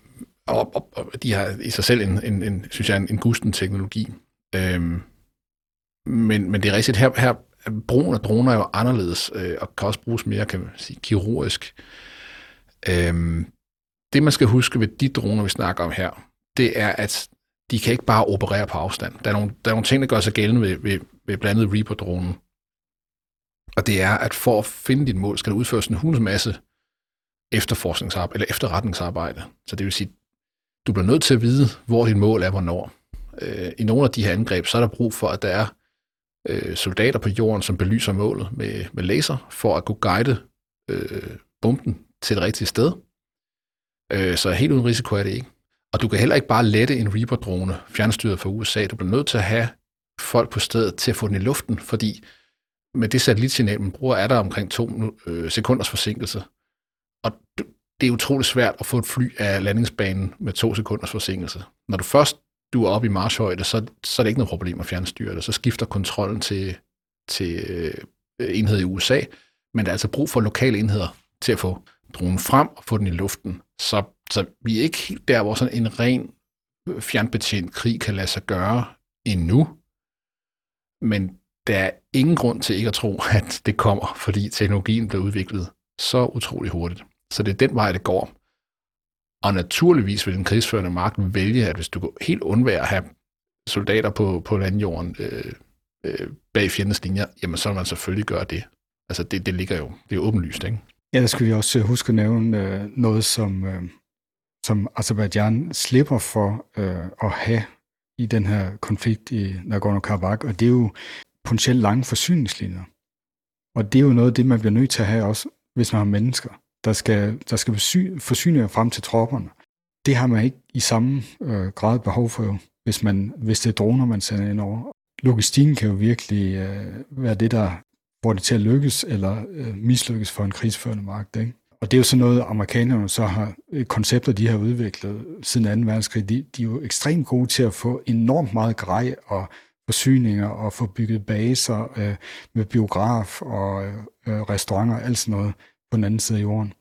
og, og, og de har i sig selv en, en, en synes jeg, en, en gusten teknologi. Øhm, men, men det er rigtigt, her, her brugen af droner er jo anderledes, øh, og kan også bruges mere, kan man sige, kirurgisk. Øhm, det, man skal huske ved de droner, vi snakker om her, det er, at de kan ikke bare operere på afstand. Der er nogle, der er nogle ting, der gør sig gældende ved, ved, ved blandt andet Reaper-dronen. Og det er, at for at finde dit mål, skal der udføres en hunds masse efterforskningsarbejde, eller efterretningsarbejde. Så det vil sige, du bliver nødt til at vide, hvor dit mål er, hvornår. Øh, I nogle af de her angreb, så er der brug for, at der er øh, soldater på jorden, som belyser målet med, med laser, for at kunne guide øh, bomben til det rigtige sted. Øh, så helt uden risiko er det ikke. Og du kan heller ikke bare lette en Reaper-drone fjernstyret fra USA. Du bliver nødt til at have folk på stedet til at få den i luften, fordi med det satellitsignal, man bruger, er der omkring to øh, sekunders forsinkelse. Og det er utrolig svært at få et fly af landingsbanen med to sekunders forsinkelse. Når du først du er oppe i marshøjde, så, så er det ikke noget problem at fjernstyre det. Så skifter kontrollen til, til øh, enhed i USA, men der er altså brug for lokale enheder til at få dronen frem og få den i luften. Så, så vi er ikke helt der, hvor sådan en ren fjernbetjent krig kan lade sig gøre endnu. Men der er ingen grund til ikke at tro, at det kommer, fordi teknologien bliver udviklet så utrolig hurtigt. Så det er den vej, det går. Og naturligvis vil den krigsførende magt vælge, at hvis du går helt undvære at have soldater på, på landjorden øh, øh, bag fjendens linjer, jamen så vil man selvfølgelig gøre det. Altså det, det ligger jo, det er jo åbenlyst, ikke? Ja, der skal vi også øh, huske at nævne øh, noget, som, øh, som Azerbaijan slipper for øh, at have i den her konflikt i Nagorno-Karabakh, og det er jo potentielt lange forsyningslinjer. Og det er jo noget af det, man bliver nødt til at have også, hvis man har mennesker, der skal, der skal forsyne frem til tropperne. Det har man ikke i samme øh, grad behov for, hvis, man, hvis det er droner, man sender ind over. Logistikken kan jo virkelig øh, være det, der får det til at lykkes eller øh, mislykkes for en krigsførende magt. Ikke? Og det er jo sådan noget, amerikanerne så har øh, koncepter, de har udviklet siden 2. verdenskrig. De, de er jo ekstremt gode til at få enormt meget grej og forsyninger og få bygget baser øh, med biograf og øh, øh, restauranter og alt sådan noget på den anden side af jorden.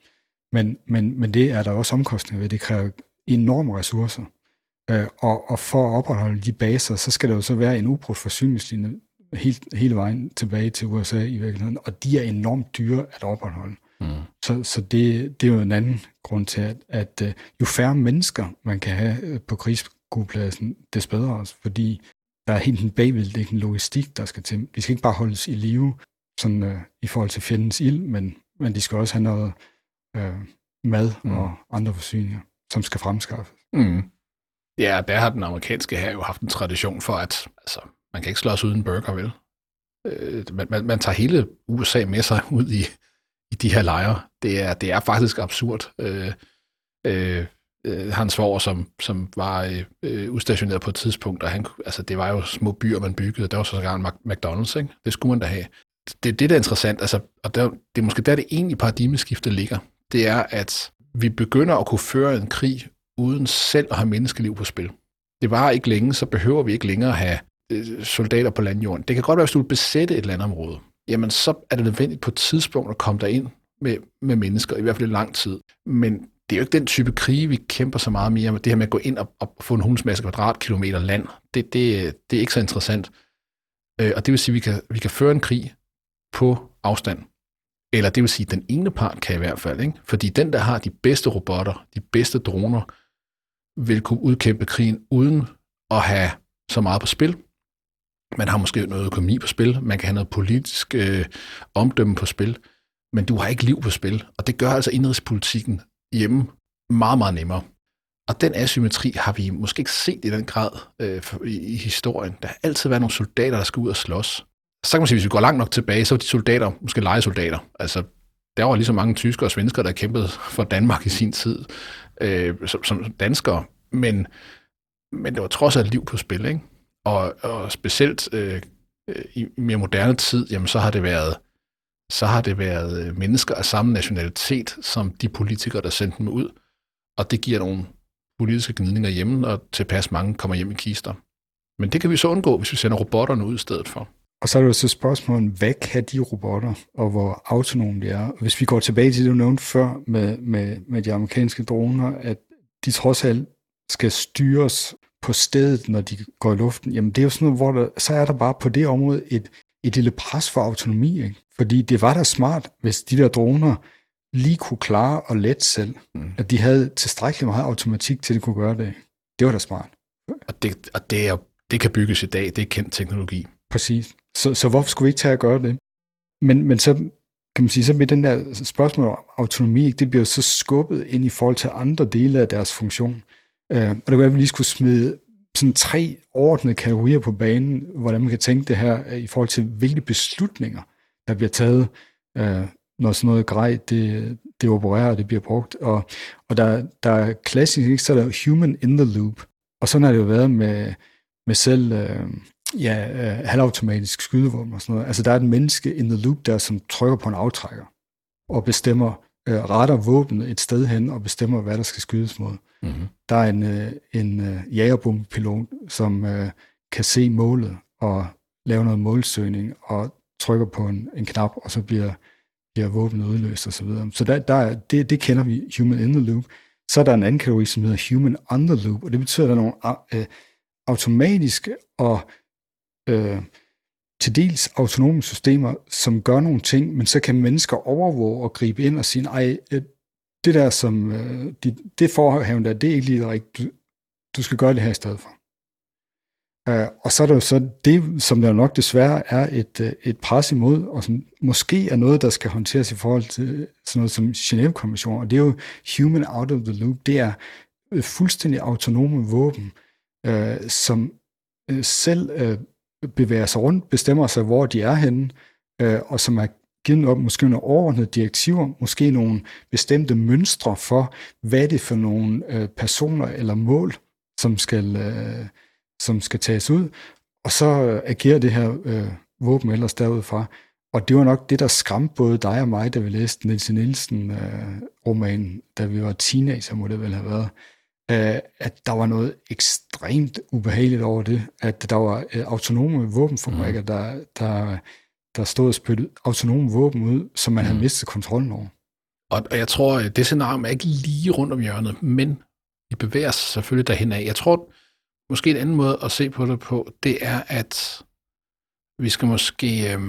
Men, men, men det er der også omkostninger ved. Det kræver enorme ressourcer. Øh, og, og for at opretholde de baser, så skal der jo så være en ubrudt forsyningslinje helt, hele vejen tilbage til USA i virkeligheden. Og de er enormt dyre at opretholde. Mm. Så, så det, det er jo en anden grund til, at, at øh, jo færre mennesker man kan have øh, på krigsskuepladsen, des bedre også, fordi der er helt en bagvedliggende logistik, der skal til. De skal ikke bare holdes i live sådan, uh, i forhold til fjendens ild, men, men de skal også have noget uh, mad mm. og andre forsyninger, som skal fremskaffes. Mm. Ja, der har den amerikanske her jo haft en tradition for, at altså, man kan ikke slås uden burger, vel? Uh, man, man, man tager hele USA med sig ud i, i de her lejre. Det er, det er faktisk absurd. Øh, øh, øh, hans svoger, som, som var øh, udstationeret på et tidspunkt, og han, altså, det var jo små byer, man byggede, der var så en McDonald's, ikke? det skulle man da have. Det er det, der er interessant, altså, og der, det er måske der, det egentlige paradigmeskifte ligger. Det er, at vi begynder at kunne føre en krig, uden selv at have menneskeliv på spil. Det var ikke længe, så behøver vi ikke længere at have Øh, soldater på landjorden. Det kan godt være, hvis du vil besætte et landområde, jamen så er det nødvendigt på et tidspunkt at komme ind med, med mennesker, i hvert fald i lang tid. Men det er jo ikke den type krige, vi kæmper så meget mere med. Det her med at gå ind og, og få en hunds masse kvadratkilometer land, det, det, det er ikke så interessant. Øh, og det vil sige, at vi kan, vi kan føre en krig på afstand. Eller det vil sige, at den ene part kan i hvert fald. Ikke? Fordi den, der har de bedste robotter, de bedste droner, vil kunne udkæmpe krigen uden at have så meget på spil. Man har måske noget økonomi på spil, man kan have noget politisk øh, omdømme på spil, men du har ikke liv på spil. Og det gør altså indrigspolitikken hjemme meget, meget nemmere. Og den asymmetri har vi måske ikke set i den grad øh, i, i historien. Der har altid været nogle soldater, der skal ud og slås. Så kan man sige, hvis vi går langt nok tilbage, så var de soldater måske legesoldater. Altså, der var lige så mange tyskere og svenskere, der kæmpede for Danmark i sin tid, øh, som, som danskere. Men, men det var trods alt liv på spil, ikke? Og, og specielt øh, øh, i mere moderne tid, jamen så har det været så har det været øh, mennesker af samme nationalitet som de politikere, der sendte dem ud. Og det giver nogle politiske gnidninger hjemme, og tilpas mange kommer hjem i kister. Men det kan vi så undgå, hvis vi sender robotterne ud i stedet for. Og så er det jo så spørgsmålet, hvad kan de robotter, og hvor autonome de er? Hvis vi går tilbage til det, du nævnte før med, med, med de amerikanske droner, at de trods alt skal styres på stedet, når de går i luften, jamen det er jo sådan noget, hvor der, så er der bare på det område et, et lille pres for autonomi. Ikke? Fordi det var da smart, hvis de der droner lige kunne klare og let selv. Mm. At de havde tilstrækkeligt meget automatik til, at de kunne gøre det. Det var da smart. Og det, og det, er, det kan bygges i dag. Det er kendt teknologi. Præcis. Så, så hvorfor skulle vi ikke tage at gøre det? Men, men så kan man sige, så med den der spørgsmål om autonomi, det bliver så skubbet ind i forhold til andre dele af deres funktion. Øh, og det kunne være, at vi lige skulle smide sådan tre ordnede kategorier på banen, hvordan man kan tænke det her øh, i forhold til, hvilke beslutninger der bliver taget, øh, når sådan noget grej, det, det opererer, og det bliver brugt. Og, og der, der er klassisk, ikke, så er der human in the loop. Og sådan har det jo været med, med selv øh, ja, øh, halvautomatisk skydevåben og sådan noget. Altså der er et menneske in the loop der, som trykker på en aftrækker og bestemmer, øh, retter våbnet et sted hen og bestemmer, hvad der skal skydes mod. Mm-hmm. Der er en, øh, en øh, jagerbombepilot, som øh, kan se målet og lave noget målsøgning og trykker på en, en knap, og så bliver, bliver våbnet udløst osv. Så, videre. så der, der, det, det kender vi, human in the loop. Så er der en anden kategori, som hedder human the loop, og det betyder, at der er nogle øh, automatiske og øh, til dels autonome systemer, som gør nogle ting, men så kan mennesker overvåge og gribe ind og sige, ej, øh, det der som, øh, det, det forhaven der, det er ikke lige rigtigt, du, du skal gøre det her i stedet for. Øh, og så er der jo så det, som der nok desværre er et, et pres imod, og som måske er noget, der skal håndteres i forhold til sådan noget som Genève-konventionen, og det er jo human out of the loop. Det er fuldstændig autonome våben, uh, som selv uh, bevæger sig rundt, bestemmer sig, hvor de er henne, øh, og som er givet op måske nogle overordnede direktiver, måske nogle bestemte mønstre for, hvad det er for nogle øh, personer eller mål, som skal... øh, som skal tages ud, og så øh, agerer det her øh, våben ellers derudfra. Og det var nok det, der skræmte både dig og mig, da vi læste Nielsen Nielsen-romanen, øh, da vi var teenager, må det vel have været, øh, at der var noget ekstremt ubehageligt over det, at der var øh, autonome våbenfabrikker, mm. der, der, der stod og spyttede autonome våben ud, som man mm. havde mistet kontrollen over. Og, og jeg tror, det scenarie er ikke lige rundt om hjørnet, men vi bevæger os selvfølgelig derhen af. Jeg tror, måske en anden måde at se på det på, det er, at vi skal måske... Øh,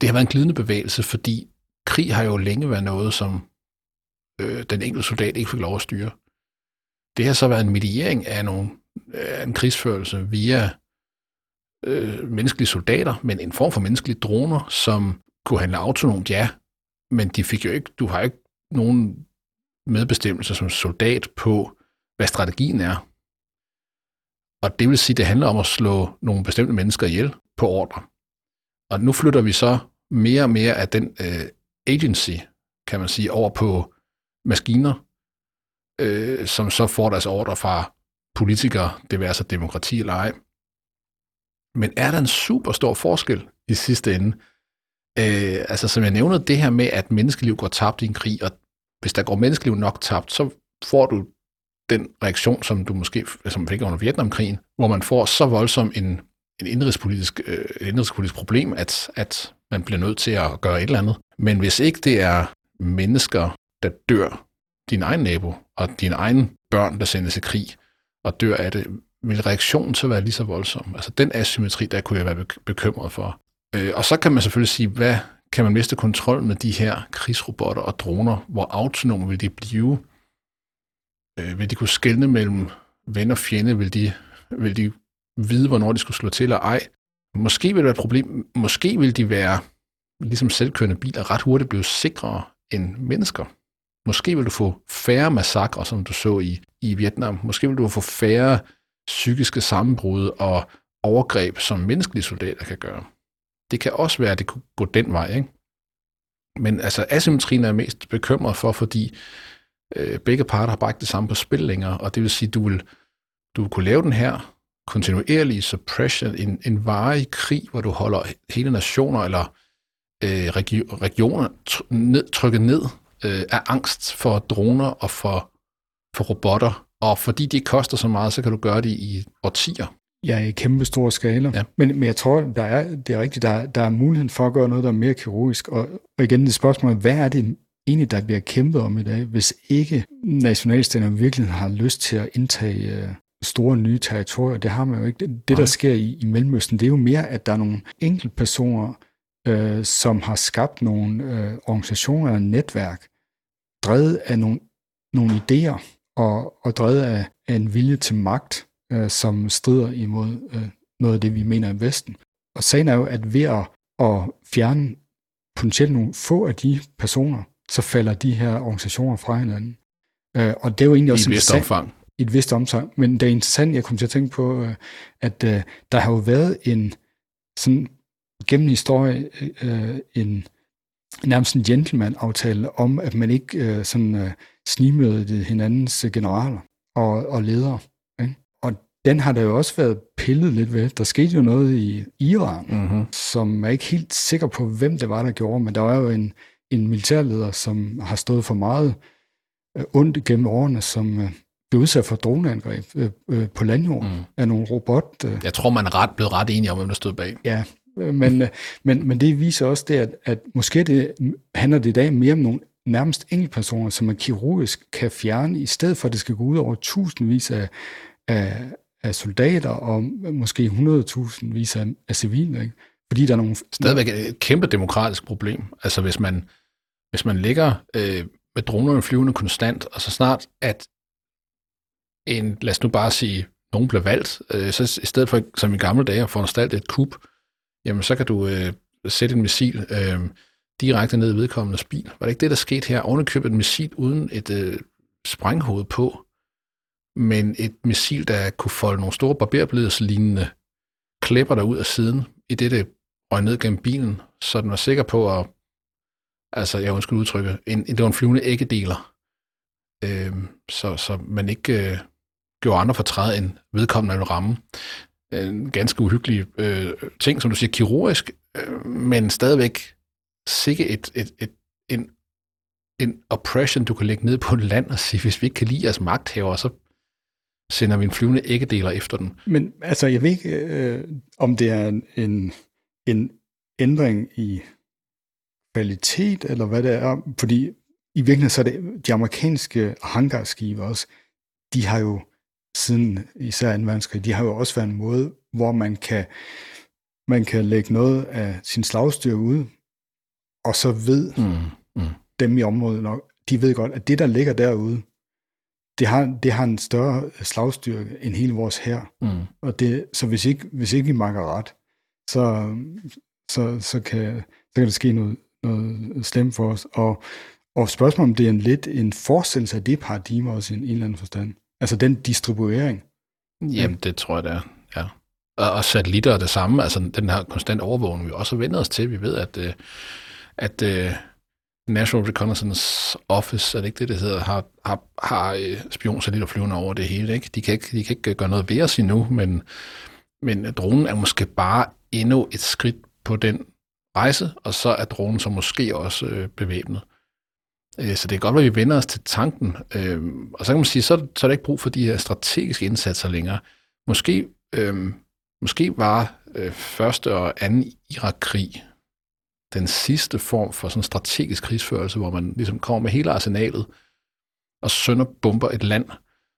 det har været en glidende bevægelse, fordi krig har jo længe været noget, som øh, den enkelte soldat ikke fik lov at styre. Det har så været en mediering af, nogle, af en krigsførelse via øh, menneskelige soldater, men en form for menneskelige droner, som kunne handle autonomt, ja, men de fik jo ikke, du har ikke nogen medbestemmelse som soldat på, hvad strategien er. Og det vil sige, at det handler om at slå nogle bestemte mennesker ihjel på ordre. Og nu flytter vi så mere og mere af den øh, agency, kan man sige, over på maskiner, øh, som så får deres ordre fra politikere, det vil altså demokrati eller ej. Men er der en super stor forskel i sidste ende? Øh, altså som jeg nævnte, det her med, at menneskeliv går tabt i en krig, og hvis der går menneskeliv nok tabt, så får du den reaktion, som du måske som fik under Vietnamkrigen, hvor man får så voldsom en, en indrigspolitisk, øh, et indrigspolitisk problem, at, at man bliver nødt til at gøre et eller andet. Men hvis ikke det er mennesker, der dør, din egen nabo og dine egne børn, der sendes i krig og dør af det, vil reaktionen så være lige så voldsom? Altså den asymmetri, der kunne jeg være bekymret for. Øh, og så kan man selvfølgelig sige, hvad kan man miste kontrol med de her krigsrobotter og droner? Hvor autonome vil de blive? Øh, vil de kunne skelne mellem ven og fjende? Vil de, vil de vide, hvornår de skulle slå til eller ej? Måske vil det være et problem. Måske vil de være, ligesom selvkørende biler, ret hurtigt blive sikrere end mennesker. Måske vil du få færre massakre, som du så i, i Vietnam. Måske vil du få færre psykiske sammenbrud og overgreb, som menneskelige soldater kan gøre. Det kan også være, at det kunne gå den vej. Ikke? Men altså, asymmetrien er jeg mest bekymret for, fordi øh, begge parter har bare ikke det samme på spil længere, og det vil sige, du vil, du vil kunne lave den her kontinuerlige suppression, en, en varig krig, hvor du holder hele nationer eller øh, regi- regioner tr- ned, trykket ned øh, af angst for droner og for, for robotter, og fordi de ikke koster så meget, så kan du gøre det i årtier. Ja, i kæmpe stor skala. Ja. Men, men jeg tror, der er, det er rigtigt, der, der er muligheden for at gøre noget, der er mere kirurgisk. Og, og igen det spørgsmål, hvad er det egentlig, der bliver kæmpet om i dag, hvis ikke nationalstaterne virkelig har lyst til at indtage øh, store nye territorier. Det har man jo ikke. Det, der sker i, i Mellemøsten, det er jo mere, at der er nogle enkelte personer, øh, som har skabt nogle øh, organisationer og netværk, drevet af nogle, nogle idéer og, og drevet af, af en vilje til magt, øh, som strider imod øh, noget af det, vi mener i Vesten. Og sagen er jo, at ved at, at fjerne potentielt nogle få af de personer, så falder de her organisationer fra hinanden. Øh, og det er jo egentlig også I et vist omfang. I et vist omfang. Men det er interessant, jeg kom til at tænke på, øh, at øh, der har jo været en, sådan gennem historie, øh, en, nærmest en gentleman-aftale om, at man ikke øh, sådan øh, snimødede hinandens generaler og, og ledere. Ikke? Og den har der jo også været pillet lidt ved. Der skete jo noget i Iran, mm-hmm. som er ikke helt sikker på, hvem det var, der gjorde, men der var jo en, en militærleder, som har stået for meget øh, ondt gennem årene, som øh, blev udsat for droneangreb øh, øh, på landjorden mm. af nogle robot. Øh. Jeg tror, man er ret, blevet ret enige om, hvem der stod bag. Ja, øh, men, øh, men, men det viser også det, at, at måske det, handler det i dag mere om nogle nærmest enkeltpersoner, som man kirurgisk kan fjerne, i stedet for at det skal gå ud over tusindvis af, af, af soldater og måske 100.000 vis af, af civile. Ikke? Fordi der er nogle... Stadigvæk et kæmpe demokratisk problem. Altså hvis man, hvis man ligger øh, med dronerne flyvende konstant, og så snart at en, lad os nu bare sige, nogen bliver valgt, øh, så i stedet for, som i gamle dage, at foranstalte et kup, jamen så kan du øh, sætte en missil øh, direkte ned i vedkommendes bil. Var det ikke det, der skete her? Ovenikøbet et missil uden et øh, sprænghoved på, men et missil, der kunne folde nogle store barberbledslignende klipper der ud af siden, i det det røg ned gennem bilen, så den var sikker på at, altså jeg undskyld udtrykke, en, det var en flyvende æggedeler, øh, så, så man ikke øh, gjorde andre fortræd end vedkommende ville ramme. En ganske uhyggelig øh, ting, som du siger, kirurgisk, øh, men stadigvæk sikke et, et, et, en, en oppression, du kan lægge ned på et land og sige, hvis vi ikke kan lide jeres magthaver, så sender vi en flyvende æggedeler efter den. Men altså, jeg ved ikke, øh, om det er en, en ændring i kvalitet, eller hvad det er, fordi i virkeligheden så er det de amerikanske hangarskibe også, de har jo siden især en verdenskrig, de har jo også været en måde, hvor man kan, man kan lægge noget af sin slagstyr ud, og så ved mm, mm. dem i området nok, de ved godt, at det, der ligger derude, det har, det har en større slagstyrke end hele vores her. Mm. Og det, så hvis ikke, hvis ikke vi makker ret, så, så, så, kan, så kan der ske noget, noget slemt for os. Og, og spørgsmålet om det er en lidt en forestillelse af det paradigme også i en, en eller anden forstand. Altså den distribuering. Jamen, det tror jeg, det er. Ja. Og, og satellitter er det samme. Altså den her konstant overvågning, vi også har vendt os til. Vi ved, at, øh, at uh, National Reconnaissance Office, er det ikke det, det hedder, har, har, har øh, spionsatellitter flyvende over det hele. Ikke? De, kan ikke, de kan ikke gøre noget ved os endnu, men, men dronen er måske bare endnu et skridt på den rejse, og så er dronen så måske også øh, bevæbnet. Øh, så det er godt, at vi vender os til tanken. Øh, og så kan man sige, så, så er der ikke brug for de her strategiske indsatser længere. Måske, øh, måske var øh, første og anden Irak-krig den sidste form for sådan strategisk krigsførelse, hvor man ligesom kommer med hele arsenalet og sønderbomber et land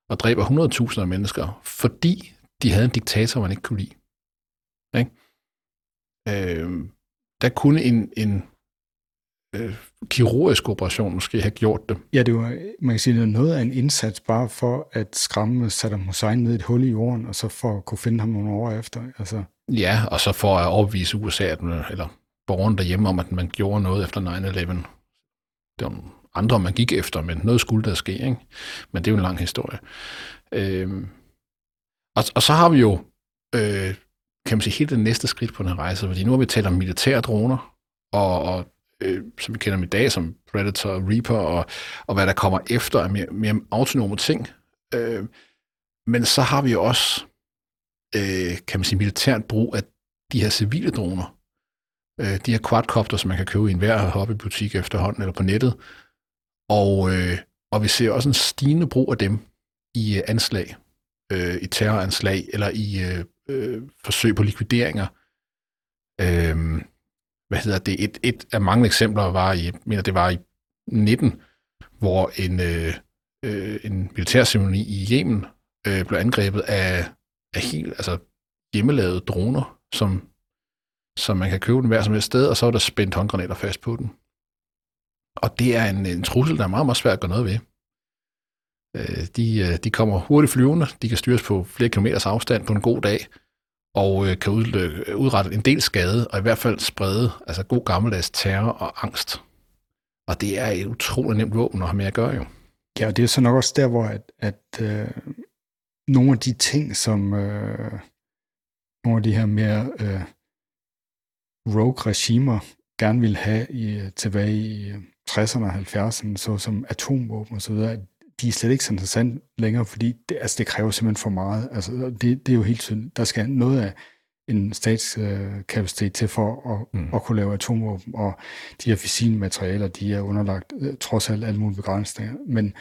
og dræber 100.000 af mennesker, fordi de havde en diktator, man ikke kunne lide. Ikke? Øh, der kunne en, en øh, kirurgisk operation måske have gjort det. Ja, det var, man kan sige, det var noget af en indsats bare for at skræmme Saddam Hussein ned i et hul i jorden, og så for at kunne finde ham nogle år efter. Altså. Ja, og så for at overbevise USA, at man, eller borgerne derhjemme om, at man gjorde noget efter 9-11. Det var andre, man gik efter, men noget skulle der ske, ikke? Men det er jo en lang historie. Øh, og, og så har vi jo, øh, kan man sige, helt det næste skridt på den her rejse, fordi nu har vi talt om militære droner, og, og øh, som vi kender dem i dag, som Predator og Reaper, og, og hvad der kommer efter af mere, mere autonome ting. Øh, men så har vi jo også, øh, kan man sige, militært brug af de her civile droner. Øh, de her quadcopter, som man kan købe i enhver hobbybutik efterhånden, eller på nettet. Og, øh, og vi ser også en stigende brug af dem i øh, anslag, øh, i terroranslag, eller i øh, øh, forsøg på likvideringer. Øh, hvad hedder det, et, et af mange eksempler var i, jeg mener det var i 19, hvor en, øh, øh, en militærceremoni i Yemen øh, blev angrebet af, af helt, altså hjemmelavede droner, som, som man kan købe den hver som helst sted, og så er der spændt håndgranater fast på den. Og det er en, en trussel, der er meget, meget svært at gøre noget ved. Øh, de, øh, de kommer hurtigt flyvende, de kan styres på flere kilometers afstand på en god dag, og øh, kan øh, udrette en del skade, og i hvert fald sprede altså god gammeldags terror og angst. Og det er et utroligt nemt våben at have med at gøre jo. Ja, og det er så nok også der, hvor at, at øh, nogle af de ting, som øh, nogle af de her mere øh, rogue regimer gerne ville have i, tilbage i øh, 60'erne og 70'erne, såsom atomvåben osv., de er slet ikke så interessant længere, fordi det, altså, det kræver simpelthen for meget. Altså, det, det er jo helt tydeligt. Der skal noget af en statskapacitet til for at, mm. at kunne lave atomvåben, og de her fissile materialer, de er underlagt uh, trods alt alle mulige begrænsninger. Men,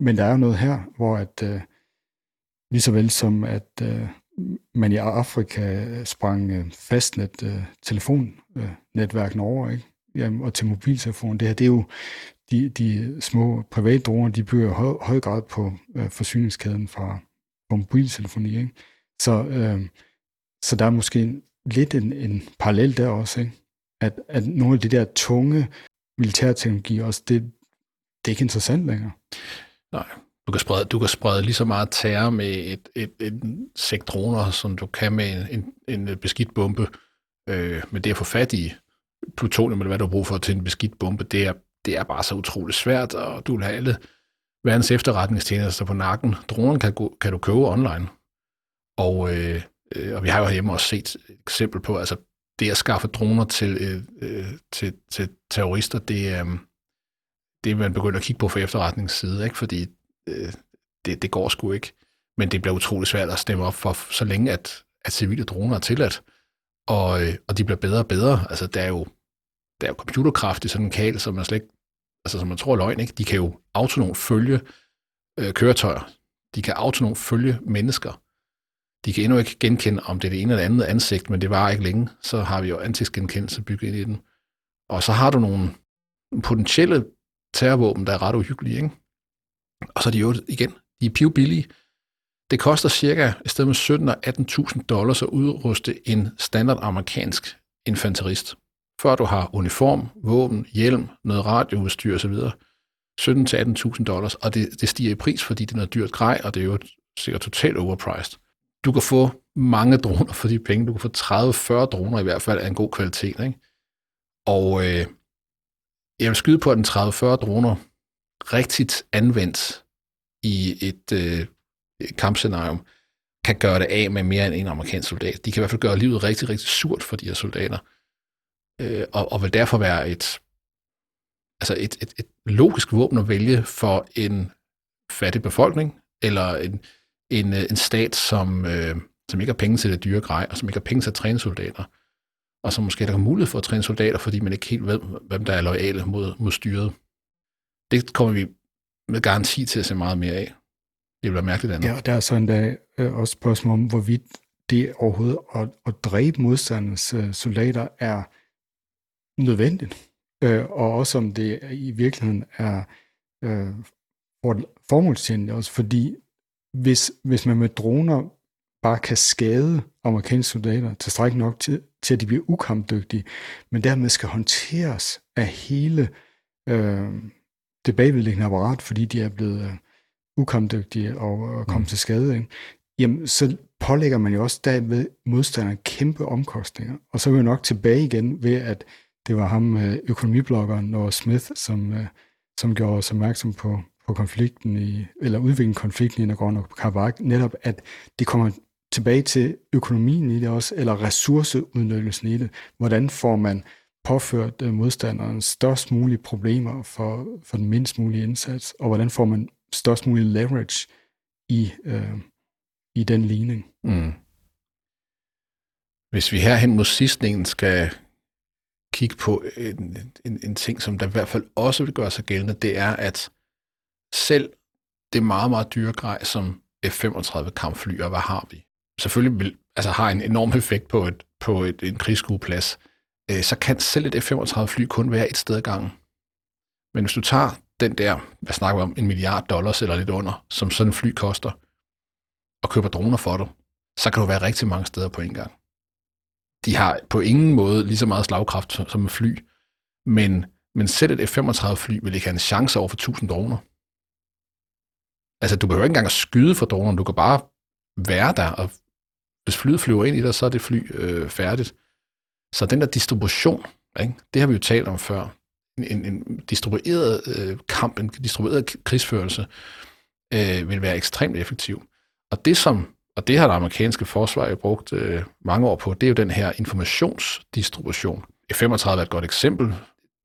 men der er jo noget her, hvor at uh, lige så vel som at uh, man i Afrika sprang uh, fastnet uh, telefonnetværkene uh, over, ikke? Jamen, og til mobiltelefonen. Det her, det er jo de, de små private droner, de bygger høj, høj grad på øh, forsyningskæden fra, fra mobiltelefoni. Ikke? Så, øh, så der er måske lidt en, en parallel der også, ikke? At, at nogle af de der tunge militærteknologier også, det, det er ikke interessant længere. Nej, du kan sprede, du kan sprede lige så meget terror med et, et, et sæk droner, som du kan med en, en, en beskidt bombe. Øh, men det at få fat i plutonium, eller hvad du har brug for til en beskidt bombe, det er, det er bare så utroligt svært, og du vil have alle verdens efterretningstjenester på nakken. Dronen kan, kan du købe online. Og, øh, og vi har jo hjemme også set et eksempel på, altså det at skaffe droner til, øh, øh til, til terrorister, det er, øh, det er man begyndt at kigge på fra efterretningsside, ikke? fordi øh, det, det går sgu ikke. Men det bliver utroligt svært at stemme op for, så længe at, at civile droner er tilladt. Og, øh, og de bliver bedre og bedre. Altså, der er jo, der er jo computerkraft i sådan en kal, som man slet ikke, altså som man tror er løgn, ikke? De kan jo autonomt følge øh, køretøjer. De kan autonomt følge mennesker. De kan endnu ikke genkende, om det er det ene eller andet ansigt, men det var ikke længe. Så har vi jo ansigtsgenkendelse bygget ind i den. Og så har du nogle potentielle terrorvåben, der er ret uhyggelige, ikke? Og så er de jo igen, de er pivbillige. Det koster cirka i stedet med 17 og 18.000 dollars at udruste en standard amerikansk infanterist. Før du har uniform, våben, hjelm, noget radioudstyr osv. 17-18.000 dollars, og det, det stiger i pris, fordi det er noget dyrt grej, og det er jo sikkert totalt overpriced. Du kan få mange droner for de penge. Du kan få 30-40 droner i hvert fald af en god kvalitet. Ikke? Og øh, jeg vil skyde på, at den 30-40 droner rigtigt anvendt i et øh, kampscenarium, kan gøre det af med mere end en amerikansk soldat. De kan i hvert fald gøre livet rigtig, rigtig surt for de her soldater, øh, og, og vil derfor være et, altså et, et, et logisk våben at vælge for en fattig befolkning, eller en, en, øh, en stat, som, øh, som ikke har penge til det dyre grej, og som ikke har penge til at træne soldater, og som måske der har mulighed for at træne soldater, fordi man ikke helt ved, hvem der er lojale mod, mod styret. Det kommer vi med garanti til at se meget mere af. Det bliver mærkeligt andet. Ja, og der er sådan der øh, også spørgsmål om, hvorvidt det overhovedet at, at dræbe modstanders øh, soldater er nødvendigt. Øh, og også om det i virkeligheden er øh, formålstjenligt også, fordi hvis, hvis man med droner bare kan skade amerikanske soldater tilstrækkeligt nok til, til, at de bliver ukampdygtige, men dermed skal håndteres af hele øh, det bagvedliggende apparat, fordi de er blevet øh, ukampdygtige og, og kommet mm. til skade, ikke? jamen så pålægger man jo også derved modstanderen kæmpe omkostninger. Og så er vi jo nok tilbage igen ved, at det var ham, øh, økonomibloggeren Noah Smith, som, øh, som gjorde os opmærksom på, på konflikten i, eller udviklingen konflikten i Nagorno-Karabakh, netop at det kommer tilbage til økonomien i det også, eller ressourceudnyttelsen i det. Hvordan får man påført øh, modstanderen størst mulige problemer for, for den mindst mulige indsats, og hvordan får man størst mulig leverage i, øh, i den ligning. Mm. Hvis vi herhen mod sidstningen skal kigge på en, en, en ting, som der i hvert fald også vil gøre sig gældende, det er, at selv det meget, meget dyre grej som F-35 kampfly, og hvad har vi? Selvfølgelig vil, altså har en enorm effekt på, et, på et, en krigsskueplads, øh, så kan selv et F-35 fly kun være et sted ad gangen. Men hvis du tager den der, hvad snakker vi om, en milliard dollars eller lidt under, som sådan en fly koster, og køber droner for dig, så kan du være rigtig mange steder på en gang. De har på ingen måde lige så meget slagkraft som et fly, men, men selv et F-35 fly vil ikke have en chance over for 1000 droner. Altså, du behøver ikke engang at skyde for dronerne, du kan bare være der, og hvis flyet flyver ind i dig, så er det fly øh, færdigt. Så den der distribution, ikke? det har vi jo talt om før, en, en distribueret øh, kamp, en distribueret krigsførelse, øh, vil være ekstremt effektiv. Og det som og det har det amerikanske forsvar jo brugt øh, mange år på, det er jo den her informationsdistribution. F-35 er et godt eksempel.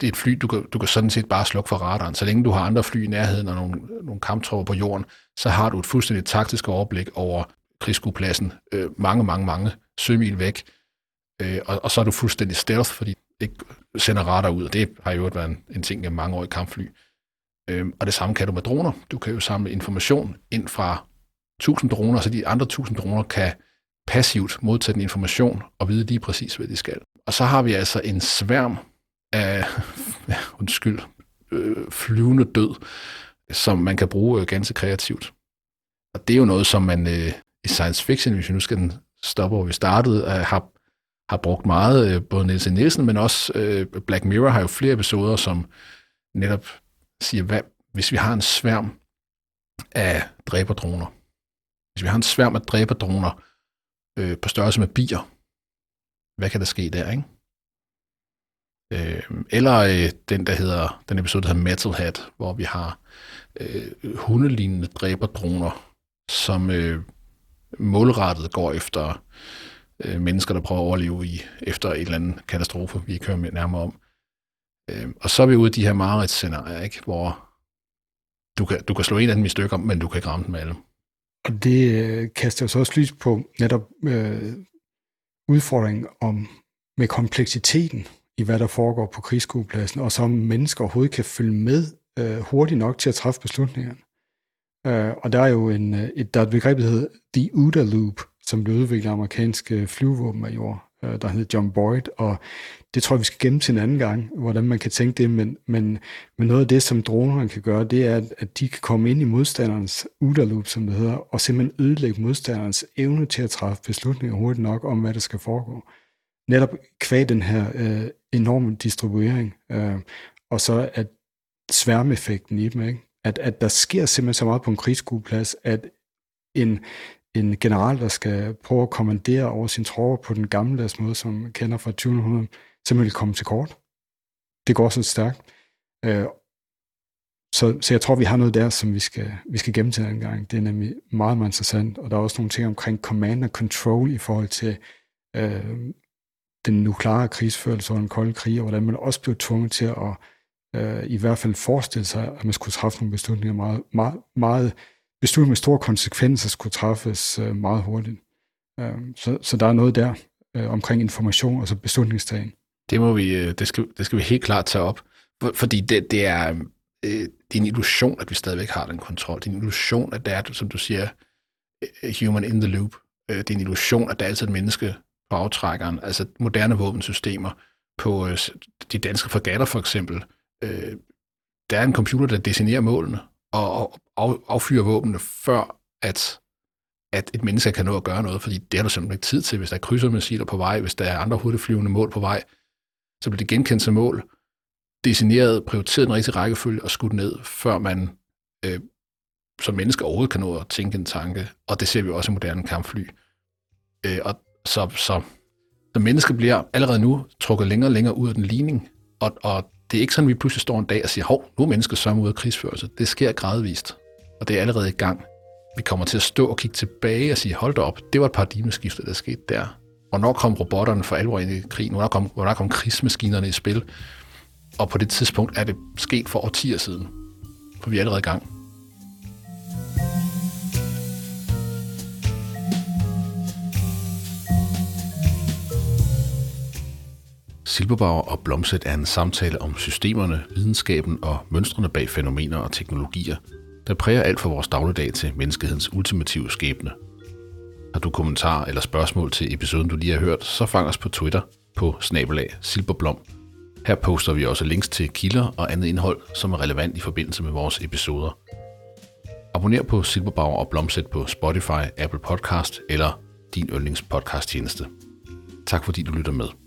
Det er et fly, du kan, du kan sådan set bare slukke for radaren. Så længe du har andre fly i nærheden og nogle, nogle kamptropper på jorden, så har du et fuldstændig taktisk overblik over krigsskuepladsen øh, mange, mange, mange sømil væk. Øh, og, og så er du fuldstændig stealth, fordi det sender radar ud, og det har jo været en, en ting i mange år i kampfly. Øh, og det samme kan du med droner. Du kan jo samle information ind fra 1000 droner, så de andre 1000 droner kan passivt modtage den information og vide lige præcis, hvad de skal. Og så har vi altså en sværm af, undskyld, øh, flyvende død, som man kan bruge øh, ganske kreativt. Og det er jo noget, som man øh, i science fiction, hvis vi nu skal den stoppe, hvor vi startede, øh, har, har brugt meget, øh, både Niels Nielsen, men også øh, Black Mirror har jo flere episoder, som netop siger, hvad, hvis vi har en sværm af dræberdroner, hvis vi har en sværm af dræberdroner øh, på størrelse med bier, hvad kan der ske der, ikke? Øh, eller øh, den, der hedder, den episode, der hedder Metalhead, hvor vi har øh, hundelignende dræberdroner, som øh, målrettet går efter øh, mennesker, der prøver at overleve i, efter et eller andet katastrofe, vi kører med nærmere om. Øh, og så er vi ude i de her mareridsscenarier, ikke? hvor du kan, du kan slå en af dem i stykker, men du kan ikke ramme dem alle. Og det øh, kaster så også lys på netop øh, udfordringen om med kompleksiteten i, hvad der foregår på krigsskuepladsen, og så om mennesker overhovedet kan følge med øh, hurtigt nok til at træffe beslutningerne. Øh, og der er jo en, øh, et, der er et begreb, der hedder The OODA Loop, som blev udviklet af amerikanske flyvåbenmajor, øh, der hedder John Boyd, og det tror jeg, vi skal gemme til en anden gang, hvordan man kan tænke det, men, men, men noget af det, som dronerne kan gøre, det er, at de kan komme ind i modstanderens udderloop, som det hedder, og simpelthen ødelægge modstanderens evne til at træffe beslutninger hurtigt nok om, hvad der skal foregå. Netop kvæg den her øh, enorme distribuering, øh, og så at sværmeffekten i dem, ikke? At, at der sker simpelthen så meget på en krigsskueplads, at en, en general, der skal prøve at kommandere over sin tropper på den gamle måde, som man kender fra 2000, simpelthen vil komme til kort. Det går så stærkt. Øh, så, så jeg tror, vi har noget der, som vi skal, vi skal gemme til en gang. Det er nemlig meget, meget interessant, og der er også nogle ting omkring command and control i forhold til øh, den nukleare krigsførelse og den kolde krig, og hvordan man også blev tvunget til at øh, i hvert fald forestille sig, at man skulle træffe nogle beslutninger meget, meget, meget beslutninger med store konsekvenser skulle træffes øh, meget hurtigt. Øh, så, så der er noget der øh, omkring information, og altså beslutningstagen. Det må vi, øh, det skal, det skal vi helt klart tage op, fordi det, det er, øh, det er en illusion, at vi stadigvæk har den kontrol. Det er en illusion, at der er, som du siger, øh, human in the loop. Øh, det er en illusion, at der er altid et menneske på aftrækkeren. Altså moderne våbensystemer på de danske fregatter for eksempel. Der er en computer, der designerer målene og affyrer våbnene, før at at et menneske kan nå at gøre noget, fordi det har du simpelthen ikke tid til. Hvis der er krydsermissiler på vej, hvis der er andre hurtigflyvende mål på vej, så bliver det genkendt som mål, designeret, prioriteret en rigtige rækkefølge og skudt ned, før man øh, som menneske overhovedet kan nå at tænke en tanke. Og det ser vi også i moderne kampfly. Øh, og så, så, så mennesker bliver allerede nu trukket længere og længere ud af den ligning, og, og det er ikke sådan, at vi pludselig står en dag og siger, hov, nu er mennesker så ud af krigsførelse. Det sker gradvist, og det er allerede i gang. Vi kommer til at stå og kigge tilbage og sige, hold da op, det var et paradigmeskifte, der skete der. Hvornår kom robotterne for alvor ind i krigen? Hvornår kom, hvornår kom krigsmaskinerne i spil? Og på det tidspunkt er det sket for årtier siden. For vi er allerede i gang. Silberbauer og Blomset er en samtale om systemerne, videnskaben og mønstrene bag fænomener og teknologier, der præger alt for vores dagligdag til menneskehedens ultimative skæbne. Har du kommentarer eller spørgsmål til episoden, du lige har hørt, så fang os på Twitter på snabelag silberblom. Her poster vi også links til kilder og andet indhold, som er relevant i forbindelse med vores episoder. Abonner på Silberbauer og Blomset på Spotify, Apple Podcast eller din yndlingspodcast tjeneste. Tak fordi du lytter med.